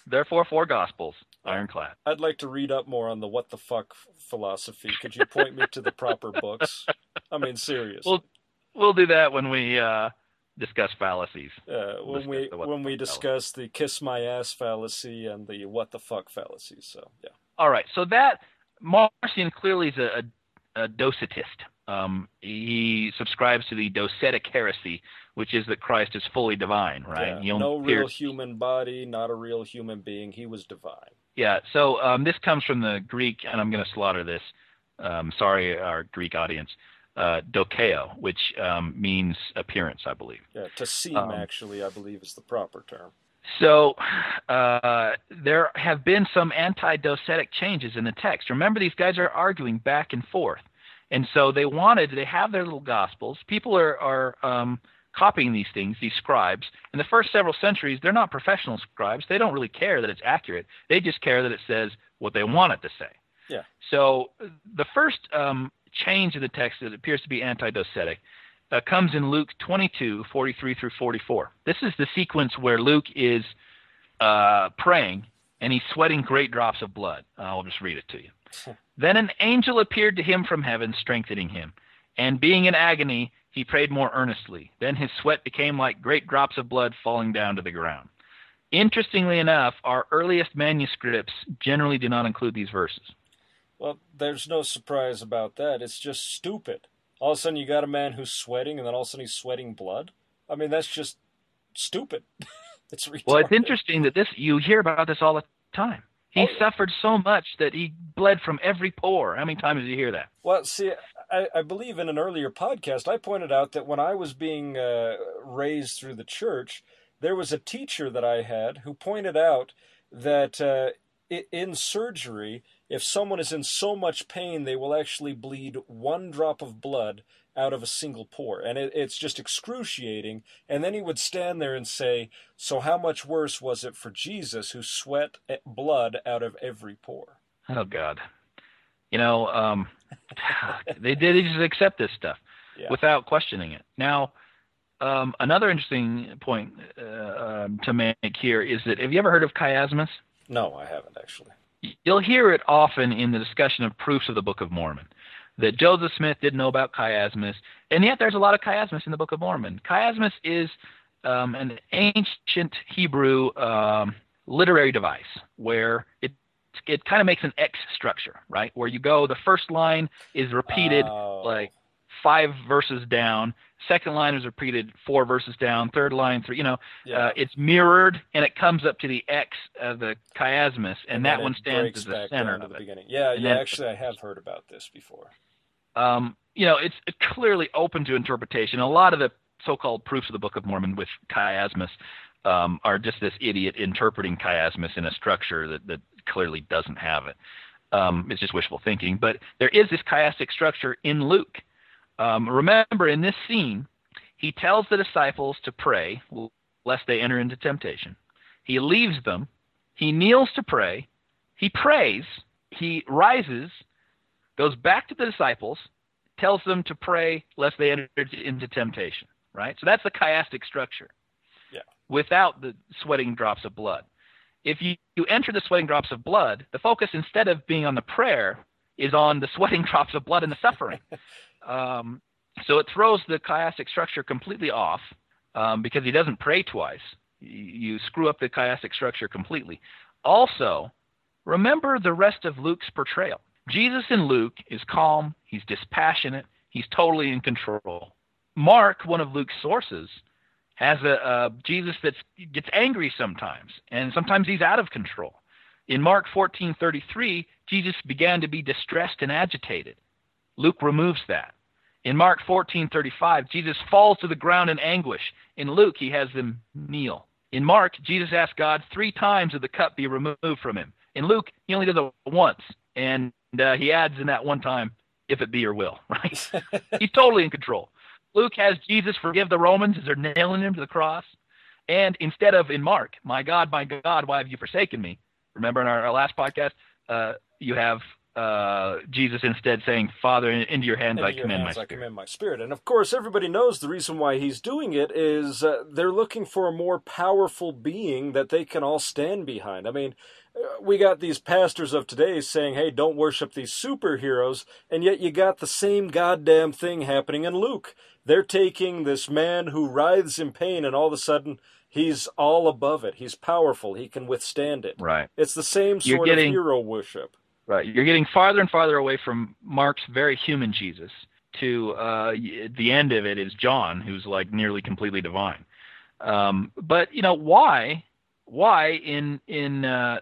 therefore four gospels. Ironclad. I'd like to read up more on the what the fuck philosophy. Could you point me to the proper books? I mean, serious. We'll we'll do that when we uh discuss fallacies. uh, when we when we discuss the kiss my ass fallacy and the what the fuck fallacies. So yeah. All right, so that Marcion clearly is a, a, a docetist. Um, he subscribes to the docetic heresy, which is that Christ is fully divine, right? Yeah, no real human body, not a real human being. He was divine. Yeah, so um, this comes from the Greek, and I'm going to slaughter this. Um, sorry, our Greek audience. Uh, dokeo, which um, means appearance, I believe. Yeah, to seem Um, actually, I believe is the proper term. So uh, there have been some anti-docetic changes in the text. Remember, these guys are arguing back and forth, and so they wanted they have their little gospels. People are are um, copying these things, these scribes. In the first several centuries, they're not professional scribes. They don't really care that it's accurate. They just care that it says what they want it to say. Yeah. So the first um, change in the text that appears to be anti-docetic uh, comes in Luke 22, 43 through 44. This is the sequence where Luke is uh, praying and he's sweating great drops of blood. I'll just read it to you. then an angel appeared to him from heaven, strengthening him. And being in agony, he prayed more earnestly. Then his sweat became like great drops of blood falling down to the ground. Interestingly enough, our earliest manuscripts generally do not include these verses. Well, there's no surprise about that. It's just stupid. All of a sudden, you got a man who's sweating, and then all of a sudden he's sweating blood. I mean, that's just stupid. it's retarded. Well, it's interesting that this you hear about this all the time. He Oh, suffered so much that he bled from every pore. How many times did you hear that? Well, see, I, I believe in an earlier podcast, I pointed out that when I was being uh, raised through the church, there was a teacher that I had who pointed out that uh, in surgery, if someone is in so much pain, they will actually bleed one drop of blood out of a single pore. And it, it's just excruciating. And then he would stand there and say, So, how much worse was it for Jesus who sweat blood out of every pore? Oh God, you know, um, they did they just accept this stuff Yeah. without questioning it. Now, um, another interesting point uh, um, to make here is that have you ever heard of chiasmus? No, I haven't actually. You'll hear it often in the discussion of proofs of the Book of Mormon. That Joseph Smith didn't know about chiasmus, and yet there's a lot of chiasmus in the Book of Mormon. Chiasmus is um, an ancient Hebrew um, literary device where it it kind of makes an X structure, right? Where you go, the first line is repeated Oh. like five verses down. Second line is repeated four verses down. Third line, three. You know, Yeah. uh, it's mirrored and it comes up to the X of the chiasmus, and, that one stands as the center of the it. beginning. Yeah, And yeah. Actually, I have heard about this before. Um, you know, it's clearly open to interpretation. A lot of the so-called proofs of the Book of Mormon with chiasmus um, are just this idiot interpreting chiasmus in a structure that, that clearly doesn't have it. Um, it's just wishful thinking. But there is this chiastic structure in Luke. Um, remember, in this scene, he tells the disciples to pray lest they enter into temptation. He leaves them. He kneels to pray. He prays. He rises, goes back to the disciples, tells them to pray lest they enter into temptation. Right? So that's the chiastic structure. Yeah. Without the sweating drops of blood. If you, you enter the sweating drops of blood, the focus instead of being on the prayer is on the sweating drops of blood and the suffering. um, so it throws the chiastic structure completely off um, because he doesn't pray twice. You, you screw up the chiastic structure completely. Also, remember the rest of Luke's portrayal. Jesus in Luke is calm, he's dispassionate, he's totally in control. Mark, one of Luke's sources, has a, a Jesus that gets angry sometimes, and sometimes he's out of control. In Mark 14:33, Jesus began to be distressed and agitated. Luke removes that. In Mark 14:35, Jesus falls to the ground in anguish. In Luke, he has them kneel. In Mark, Jesus asks God three times that the cup be removed from him. In Luke, he only does it once, and uh, he adds in that one time, "If it be your will." Right? He's totally in control. Luke has Jesus forgive the Romans as they're nailing him to the cross, and instead of in Mark, "My God, my God, why have you forsaken me?" Remember in our, our last podcast, uh, you have uh, Jesus instead saying, "Father, into your hands Into I your commend hands my I spirit." commend my spirit. And of course, everybody knows the reason why he's doing it is uh, they're looking for a more powerful being that they can all stand behind. I mean, uh, we got these pastors of today saying, hey, don't worship these superheroes, and yet you got the same goddamn thing happening in Luke. They're taking this man who writhes in pain, and all of a sudden, he's all above it. He's powerful. He can withstand it. Right. It's the same sort getting- of hero worship. Right. You're getting farther and farther away from Mark's very human Jesus to uh, the end of it is John, who's like nearly completely divine. Um, but you know why? Why in in uh,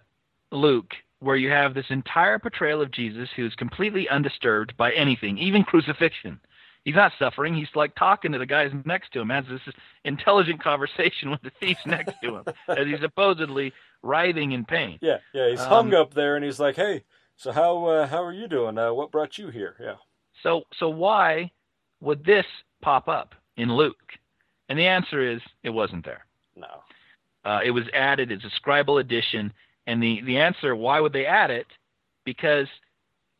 Luke, where you have this entire portrayal of Jesus who's completely undisturbed by anything, even crucifixion. He's not suffering. He's like talking to the guys next to him, has this intelligent conversation with the thieves next to him, as he's supposedly writhing in pain. Yeah, yeah. He's Um, hung up there, and he's like, "Hey, so how uh, how are you doing? Uh, what brought you here?" Yeah. So so why would this pop up in Luke? And the answer is it wasn't there. No. Uh, it was added as a scribal addition, and the the answer why would they add it? Because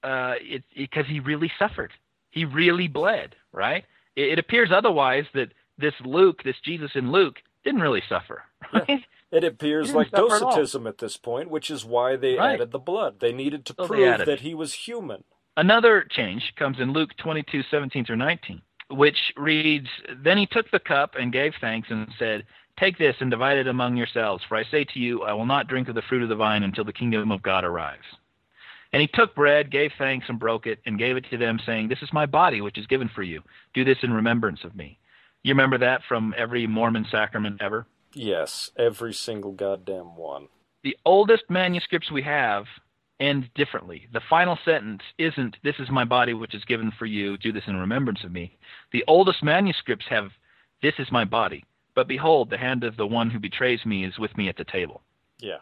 uh, it because he really suffered. He really bled. Right. It, it appears otherwise that this Luke, this Jesus in Luke, didn't really suffer. Right? It appears like suffer at docetism at this point, which is why they Right. added the blood. They needed to So prove that he was human. Another change comes in Luke 22, 17 through 19, which reads, Then he took the cup and gave thanks and said, Take this and divide it among yourselves, for I say to you, I will not drink of the fruit of the vine until the kingdom of God arrives. And he took bread, gave thanks, and broke it, and gave it to them, saying, This is my body, which is given for you. Do this in remembrance of me. You remember that from every Mormon sacrament ever? Yes, every single goddamn one. the oldest manuscripts we have end differently. The final sentence isn't "This is my body, which is given for you. Do this in remembrance of me." The oldest manuscripts have "This is my body." But behold, the hand of the one who betrays me is with me at the table. Yeah,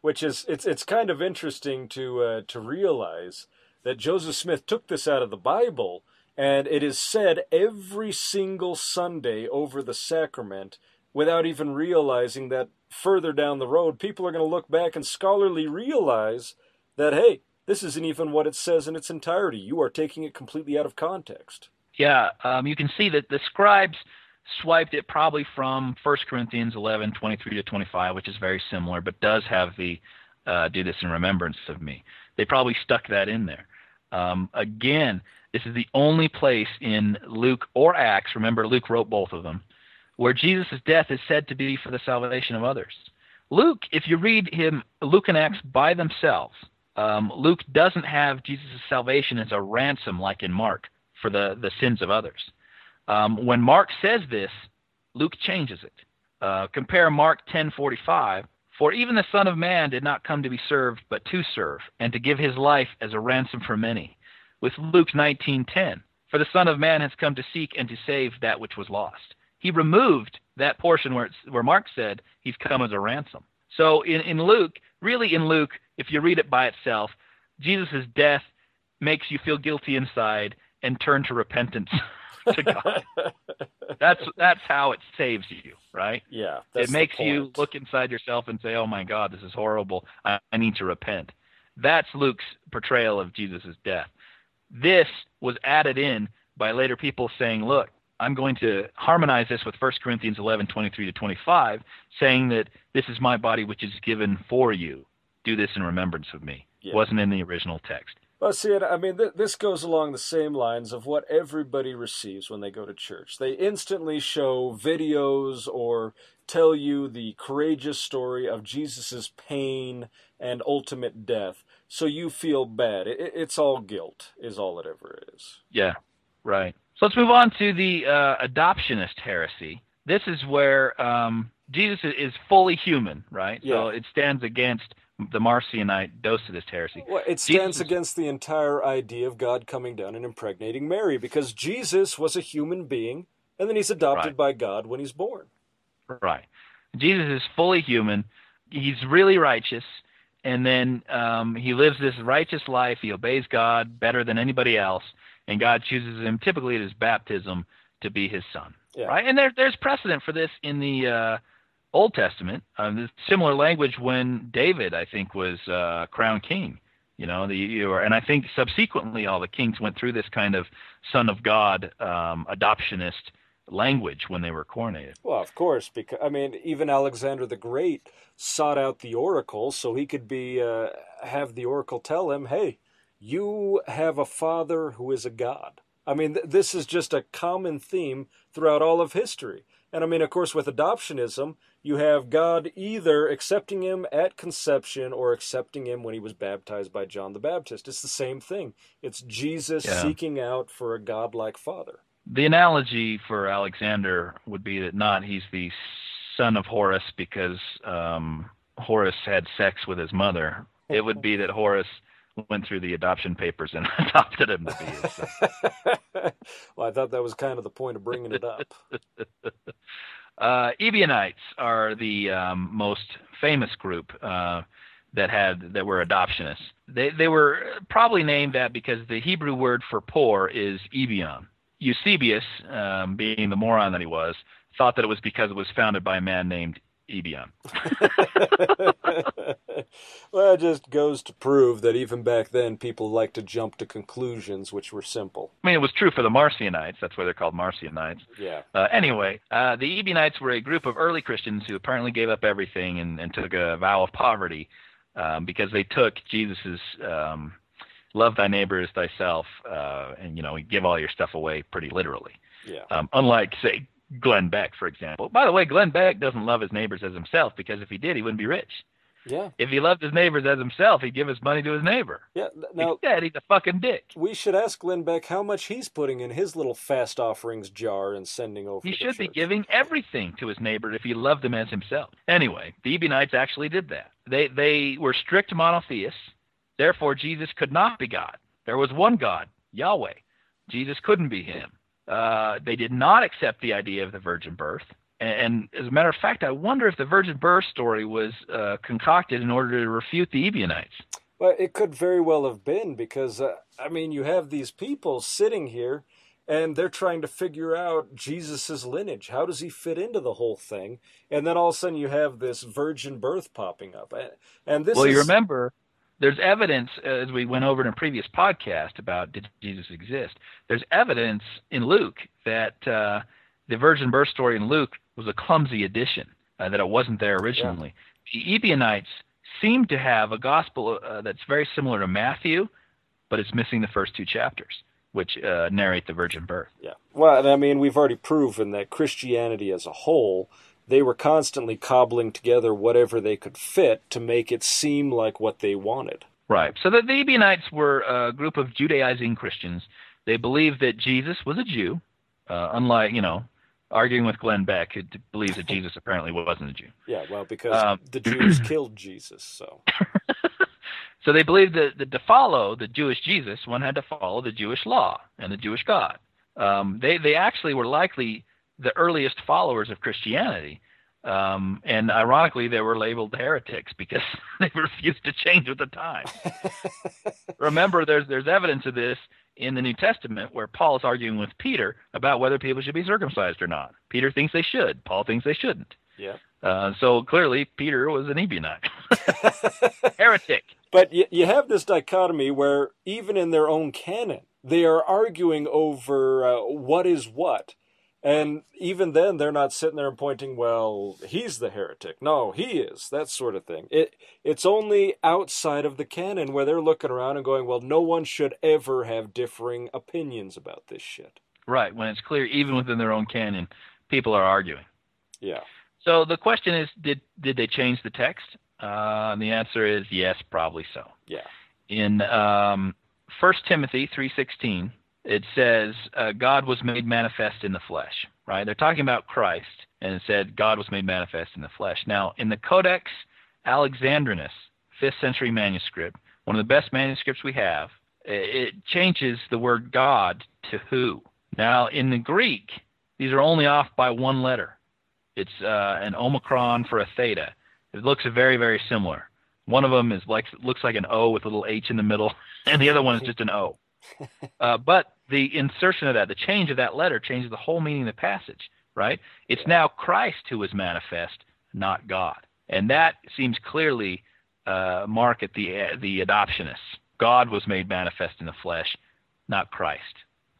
which is it's it's kind of interesting to uh, to realize that Joseph Smith took this out of the Bible, and it is said every single Sunday over the sacrament, without even realizing that further down the road, people are going to look back and scholarly realize that hey, this isn't even what it says in its entirety. You are taking it completely out of context. Yeah, um, you can see that the scribes swiped it probably from 1 Corinthians 11, 23 to 25, which is very similar, but does have the uh, do this in remembrance of me. They probably stuck that in there. Um, again, this is the only place in Luke or Acts, remember Luke wrote both of them, where Jesus' death is said to be for the salvation of others. Luke, if you read him, Luke and Acts by themselves, um, Luke doesn't have Jesus' salvation as a ransom like in Mark for the, the sins of others. Um, when Mark says this, Luke changes it. Uh, compare Mark 10:45. For even the Son of Man did not come to be served, but to serve, and to give his life as a ransom for many. With Luke 19:10. For the Son of Man has come to seek and to save that which was lost. He removed that portion where, it's, where Mark said he's come as a ransom. So in, in Luke, really in Luke, if you read it by itself, Jesus' death makes you feel guilty inside and turn to repentance to God. that's that's how it saves you, right? Yeah, it makes you look inside yourself and say, "Oh my God, this is horrible. I, I need to repent." That's Luke's portrayal of Jesus' death. This was added in by later people saying, "Look, I'm going to harmonize this with 1 Corinthians 11, 23 to 25, saying that this is my body which is given for you. Do this in remembrance of me." Yeah. Wasn't in the original text. Well, see, I mean, th- this goes along the same lines of what everybody receives when they go to church. They instantly show videos or tell you the courageous story of Jesus' pain and ultimate death, so you feel bad. It- it's all guilt, is all it ever is. Yeah, right. So let's move on to the uh, adoptionist heresy. This is where um, Jesus is fully human, right? Yeah. So it stands against the Marcionite Docetist heresy. Well, it stands Jesus- against the entire idea of God coming down and impregnating Mary because Jesus was a human being, and then he's adopted Right. by God when he's born. Right. Jesus is fully human. He's really righteous, and then um, he lives this righteous life. He obeys God better than anybody else, and God chooses him, typically at his baptism, to be his son. Yeah. Right. And there, there's precedent for this in the uh, Old Testament. Um, similar language when David, I think, was uh, crowned king. You know, the you know, and I think subsequently all the kings went through this kind of son of God um, adoptionist language when they were coronated. Well, of course, because I mean, even Alexander the Great sought out the oracle so he could be uh, have the oracle tell him, "Hey, you have a father who is a god." I mean, th- this is just a common theme throughout all of history. And I mean, of course, with adoptionism, you have God either accepting him at conception or accepting him when he was baptized by John the Baptist. It's the same thing. It's Jesus Yeah. seeking out for a godlike father. The analogy for Alexander would be that not he's the son of Horus because um, Horus had sex with his mother. It would be that Horus went through the adoption papers and adopted him to be his son. well, I thought that was kind of the point of bringing it up. Uh, Ebionites are the um, most famous group uh, that had that were adoptionists. They they were probably named that because the Hebrew word for poor is Ebion. Eusebius, um, being the moron that he was, thought that it was because it was founded by a man named Ebion. well, it just goes to prove that even back then, people liked to jump to conclusions which were simple. I mean, it was true for the Marcionites. That's why they're called Marcionites. Yeah. Uh, anyway, uh, the Ebionites were a group of early Christians who apparently gave up everything and, and took a vow of poverty um, because they took Jesus's um, "love thy neighbor as thyself" uh, and you know give all your stuff away pretty literally. Yeah. Um, unlike say Glenn Beck, for example. By the way, Glenn Beck doesn't love his neighbors as himself because if he did, he wouldn't be rich. Yeah. If he loved his neighbors as himself, he'd give his money to his neighbor. Yeah. Now Instead, he's a fucking dick. we should ask Glenn Beck how much he's putting in his little fast offerings jar and sending over. He should be giving everything to his neighbor if he loved him as himself. Anyway, the Ebionites actually did that. They they were strict monotheists. Therefore, Jesus could not be God. There was one God, Yahweh. Jesus couldn't be him. Uh, they did not accept the idea of the virgin birth. And, and as a matter of fact, I wonder if the virgin birth story was uh, concocted in order to refute the Ebionites. Well, it could very well have been because uh, I mean, you have these people sitting here, and they're trying to figure out Jesus's lineage. How does he fit into the whole thing? And then all of a sudden, you have this virgin birth popping up, and, and this well, is you remember, there's evidence, uh, as we went over in a previous podcast about did Jesus exist, there's evidence in Luke that uh, the virgin birth story in Luke was a clumsy addition, uh, that it wasn't there originally. The Ebionites seem to have a gospel uh, that's very similar to Matthew, but it's missing the first two chapters, which uh, narrate the virgin birth. Yeah. Well, I mean, we've already proven that Christianity as a whole, they were constantly cobbling together whatever they could fit to make it seem like what they wanted. Right. So the, the Ebionites were a group of Judaizing Christians. They believed that Jesus was a Jew, uh, unlike, you know, arguing with Glenn Beck, who believes that Jesus apparently wasn't a Jew. Yeah, well, because Um, the Jews killed Jesus, so. So they believed that, that to follow the Jewish Jesus, one had to follow the Jewish law and the Jewish God. Um, they they actually were likely the earliest followers of Christianity, um, and ironically, they were labeled heretics because they refused to change with the time. Remember, there's there's evidence of this in the New Testament where Paul is arguing with Peter about whether people should be circumcised or not. Peter thinks they should. Paul thinks they shouldn't. Yeah. Uh, so clearly, Peter was an Ebionite, heretic. But you, you have this dichotomy where even in their own canon, they are arguing over uh, what is what. And even then, they're not sitting there and pointing, well, he's the heretic. No, he is. That sort of thing. It It's only outside of the canon where they're looking around and going, well, no one should ever have differing opinions about this shit. Right, when it's clear, even within their own canon, people are arguing. Yeah. So the question is, did did they change the text? Uh, and the answer is yes, probably so. Yeah. In um, 1 Timothy 3:16, it says uh, God was made manifest in the flesh. Right? They're talking about Christ, and it said God was made manifest in the flesh. Now, in the Codex Alexandrinus, fifth century manuscript, one of the best manuscripts we have, it changes the word God to who. Now, in the Greek, these are only off by one letter. It's uh, an omicron for a theta. It looks very, very similar. One of them is like looks like an O with a little H in the middle, and the other one is just an O. Uh, but the insertion of that, the change of that letter, changes the whole meaning of the passage. Right? It's now Christ who is manifest, not God, and that seems clearly uh, mark at the the adoptionists. God was made manifest in the flesh, not Christ.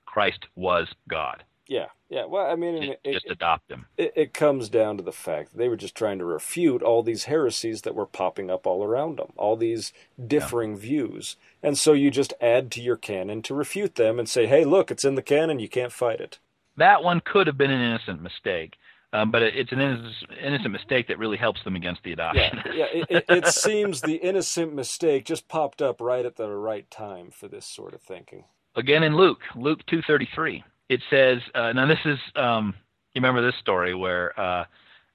Christ was God. Yeah. Yeah. Well, I mean, Just, it, just adopt him. it, it comes down to the fact that they were just trying to refute all these heresies that were popping up all around them, all these differing views. And so you just add to your canon to refute them and say, hey, look, it's in the canon, you can't fight it. That one could have been an innocent mistake, um, but it's an innocent, innocent mistake that really helps them against the adoption. Yeah, yeah. It, it, it seems the innocent mistake just popped up right at the right time for this sort of thinking. Again in Luke, Luke two thirty three, it says. Uh, now this is um, you remember this story where uh,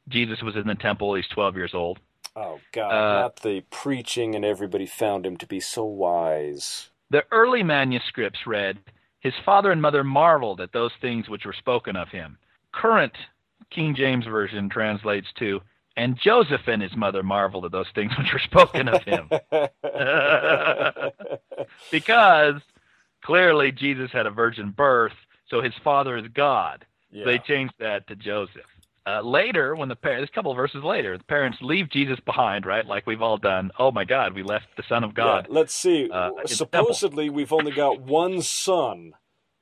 Jesus was in the temple. He's twelve years old. Oh, God, Uh, not the preaching and everybody found him to be so wise. The early manuscripts read, His father and mother marveled at those things which were spoken of him. Current King James Version translates to, And Joseph and his mother marveled at those things which were spoken of him. because clearly Jesus had a virgin birth, so his father is God. yeah. They changed that to Joseph. uh, later, when the parents, a couple of verses later, the parents leave Jesus behind, right? Like we've all done. Oh my God, we left the Son of God. Yeah, let's see. Uh, Supposedly, we've only got one son,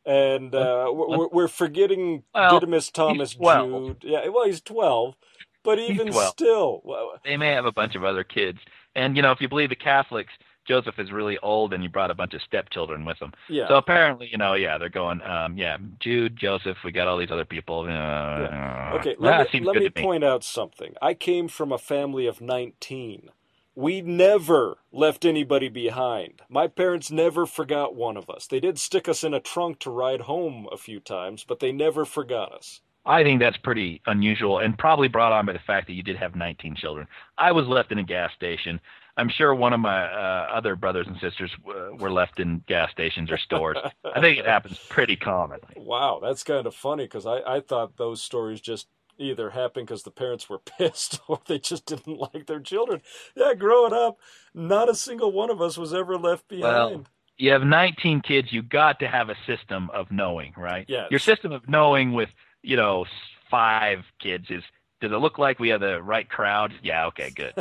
and uh, we're, we're forgetting Well, Didymus Thomas Jude. Yeah, well, he's twelve, but even 12. still, well, They may have a bunch of other kids, and you know, if you believe the Catholics, Joseph is really old, and he brought a bunch of stepchildren with him. yeah. So apparently, you know, yeah, they're going, um, yeah, Jude, Joseph, we got all these other people. Uh, Okay, that let me, let me to me. point out something. I came from a family of 19. We never left anybody behind. My parents never forgot one of us. They did stick us in a trunk to ride home a few times, but they never forgot us. I think that's pretty unusual and probably brought on by the fact that you did have 19 children. I was left in a gas station. I'm sure one of my uh, other brothers and sisters uh, were left in gas stations or stores. I think it happens pretty commonly. Wow, that's kind of funny because I, I thought those stories just either happened because the parents were pissed or they just didn't like their children. Yeah, growing up, not a single one of us was ever left behind. Well. You have 19 kids. You got to have a system of knowing, right? Yes. Your system of knowing with you know five kids is. Does it look like we have the right crowd? Yeah, okay, good.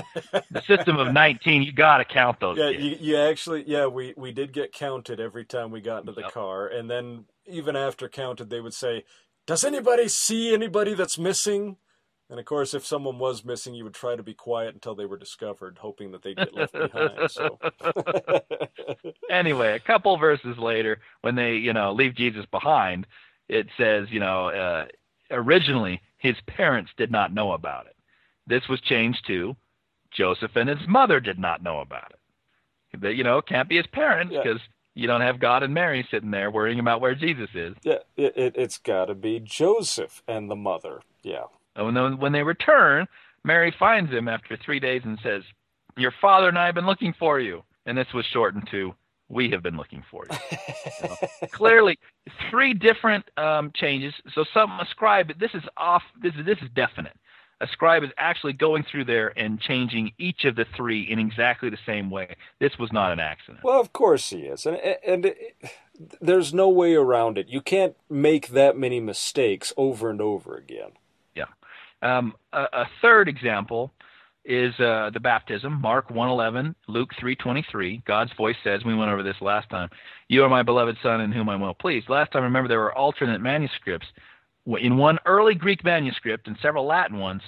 the system of 19, you got to count those Yeah, you, you actually, yeah, we, we did get counted every time we got into the Yep. car. And then even after counted, they would say, Does anybody see anybody that's missing? And of course, if someone was missing, you would try to be quiet until they were discovered, hoping that they'd get left behind. So, anyway, a couple verses later, when they, you know, leave Jesus behind, it says, you know, uh, originally his parents did not know about it. This was changed to Joseph and his mother did not know about it. That, you know, it can't be his parents Yeah. because you don't have God and Mary sitting there worrying about where Jesus is. yeah, it, it, it's got to be Joseph and the mother. Yeah. Oh, and when, when they return, Mary finds him after three days and says, Your father and I have been looking for you. And this was shortened to, We have been looking for you. You know, Clearly, three different um, changes. So some a scribe, this is off, this is, this is definite. A scribe is actually going through there and changing each of the three in exactly the same way. This was not an accident. Well, of course he is. And, and it, there's no way around it. You can't make that many mistakes over and over again. Yeah. Um, a, a third example is uh, the baptism. Mark 1:11, Luke 3:23. God's voice says, we went over this last time. You are my beloved son, in whom I'm well pleased. Last time, remember, there were alternate manuscripts. In one early Greek manuscript and several Latin ones,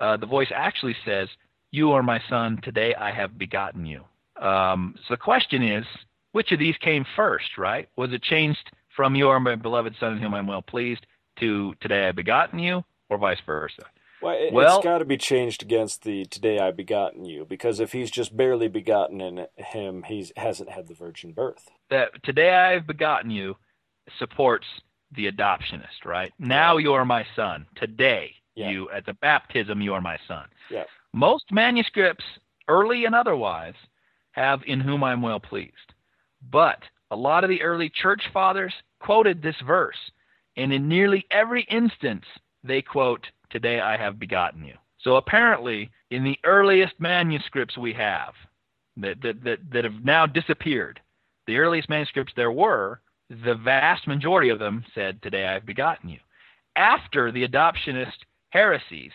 uh, the voice actually says, "You are my son. Today I have begotten you." Um, so the question is, which of these came first? Right? Was it changed from "You are my beloved son, in whom I'm well pleased" to "Today I have begotten you"? or vice versa. Well, it, Well- it's got to be changed against the "Today I begotten you," because if he's just barely begotten in him, he hasn't had the virgin birth. That today I have begotten you supports the adoptionist, right? Now you are my son. Today Yeah. you at the baptism you are my son. Yeah. Most manuscripts, early and otherwise, have in whom I'm well pleased. But a lot of the early church fathers quoted this verse, and in nearly every instance they quote, Today I have begotten you. So apparently, in the earliest manuscripts we have that, that, that, that have now disappeared, the earliest manuscripts there were, the vast majority of them said, Today I have begotten you. After the adoptionist heresies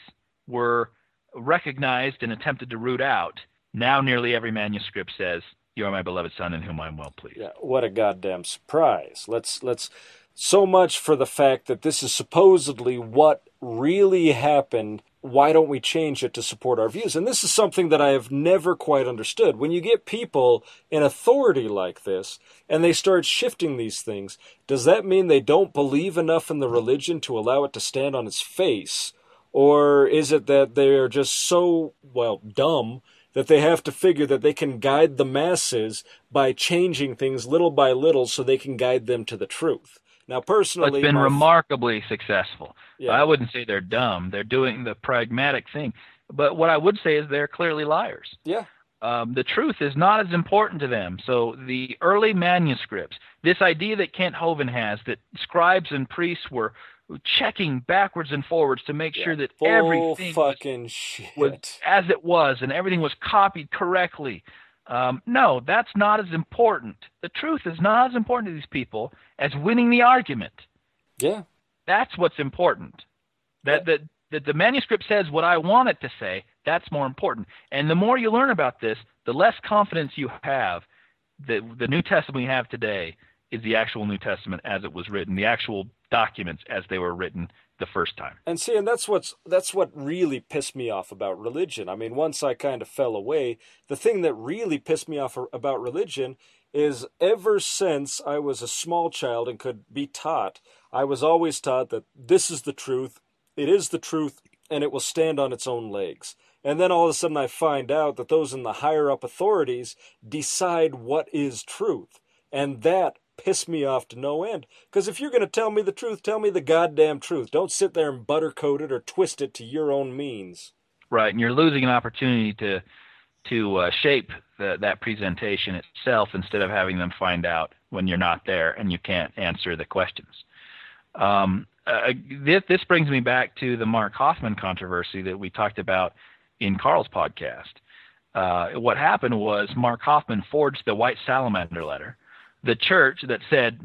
were recognized and attempted to root out, now nearly every manuscript says, You are my beloved son in whom I am well pleased. Yeah, what a goddamn surprise! Let's let's so much for the fact that this is supposedly what really happened. Why don't we change it to support our views? And this is something that I have never quite understood. When you get people in authority like this and they start shifting these things, does that mean they don't believe enough in the religion to allow it to stand on its face? Or is it that they're just so, well, dumb that they have to figure that they can guide the masses by changing things little by little so they can guide them to the truth? Now, personally, it's been remarkably successful. Yeah. I wouldn't say they're dumb. They're doing the pragmatic thing. But what I would say is they're clearly liars. yeah, um, the truth is not as important to them. So the early manuscripts, this idea that Kent Hovind has, that scribes and priests were checking backwards and forwards to make sure that everything was, shit. was as it was and everything was copied correctly. Um, no, that's not as important. The truth is not as important to these people as winning the argument. yeah, That's what's important. That that that the manuscript says what I want it to say, that's more important. And the more you learn about this, the less confidence you have that the New Testament we have today is the actual New Testament as it was written, the actual documents as they were written the first time. And see, and that's what's that's what really pissed me off about religion. I mean, once I kind of fell away, the thing that really pissed me off about religion is ever since I was a small child and could be taught, I was always taught that this is the truth, it is the truth, and it will stand on its own legs. And then all of a sudden I find out that those in the higher up authorities decide what is truth. And that pissed me off to no end. Because if you're going to tell me the truth, tell me the goddamn truth. Don't sit there and buttercoat it or twist it to your own means. Right, and you're losing an opportunity to to uh, shape the, that presentation itself instead of having them find out when you're not there and you can't answer the questions. Um, uh, this, this brings me back to the Mark Hofmann controversy that we talked about in Carl's podcast. Uh, what happened was Mark Hofmann forged the White Salamander letter. The church that said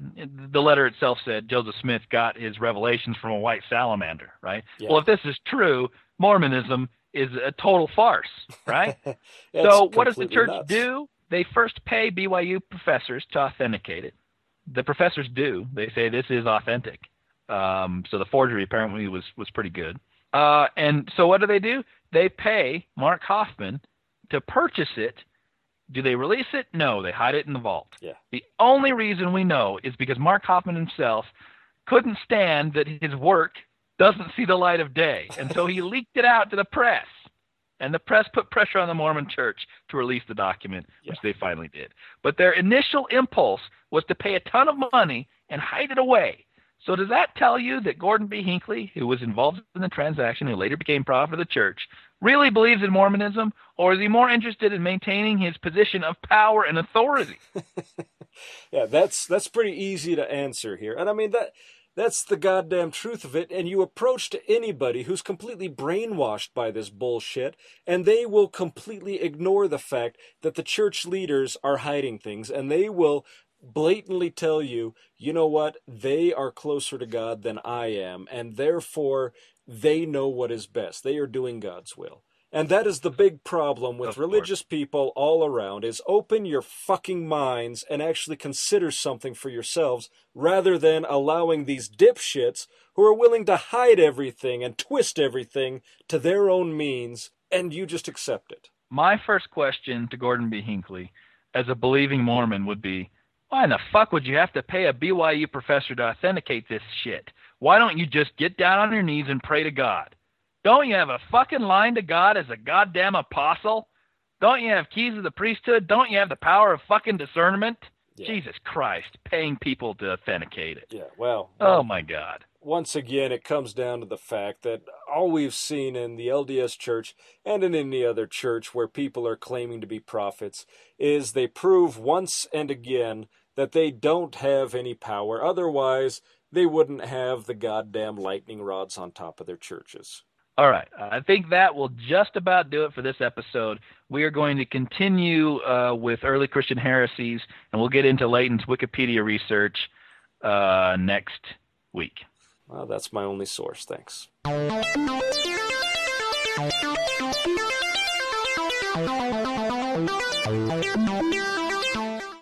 the letter itself said Joseph Smith got his revelations from a white salamander, right? Yeah. Well, if this is true, Mormonism is a total farce, right? so what does the church nuts. do? They first pay BYU professors to authenticate it. The professors do. They say this is authentic. Um, so the forgery apparently was was pretty good. Uh, and so what do they do? They pay Mark Hofmann to purchase it. Do they release it? No, they hide it in the vault. Yeah. The only reason we know is because Mark Hofmann himself couldn't stand that his work doesn't see the light of day, and so he leaked it out to the press. And the press put pressure on the Mormon church to release the document, which they finally did. But their initial impulse was to pay a ton of money and hide it away. So does that tell you that Gordon B. Hinckley, who was involved in the transaction, who later became prophet of the church, really believes in Mormonism, or is he more interested in maintaining his position of power and authority? Yeah, that's that's pretty easy to answer here. And I mean that that's the goddamn truth of it. And you approach to anybody who's completely brainwashed by this bullshit, and they will completely ignore the fact that the church leaders are hiding things, and they will blatantly tell you, you know what, they are closer to God than I am, and therefore they know what is best. They are doing God's will. And that is the big problem with Of course. religious people all around is open your fucking minds and actually consider something for yourselves rather than allowing these dipshits who are willing to hide everything and twist everything to their own means and you just accept it. My first question to Gordon B. Hinckley, as a believing Mormon, would be why in the fuck would you have to pay a BYU professor to authenticate this shit? Why don't you just get down on your knees and pray to God? Don't you have a fucking line to God as a goddamn apostle? Don't you have keys of the priesthood? Don't you have the power of fucking discernment? Yeah. Jesus Christ, paying people to authenticate it. Yeah, well, Oh my God. once again, it comes down to the fact that all we've seen in the LDS church and in any other church where people are claiming to be prophets is they prove once and again that they don't have any power. Otherwise, they wouldn't have the goddamn lightning rods on top of their churches. All right. I think that will just about do it for this episode. We are going to continue uh, with early Christian heresies, and we'll get into Leighton's Wikipedia research uh, next week. Well, that's my only source. Thanks.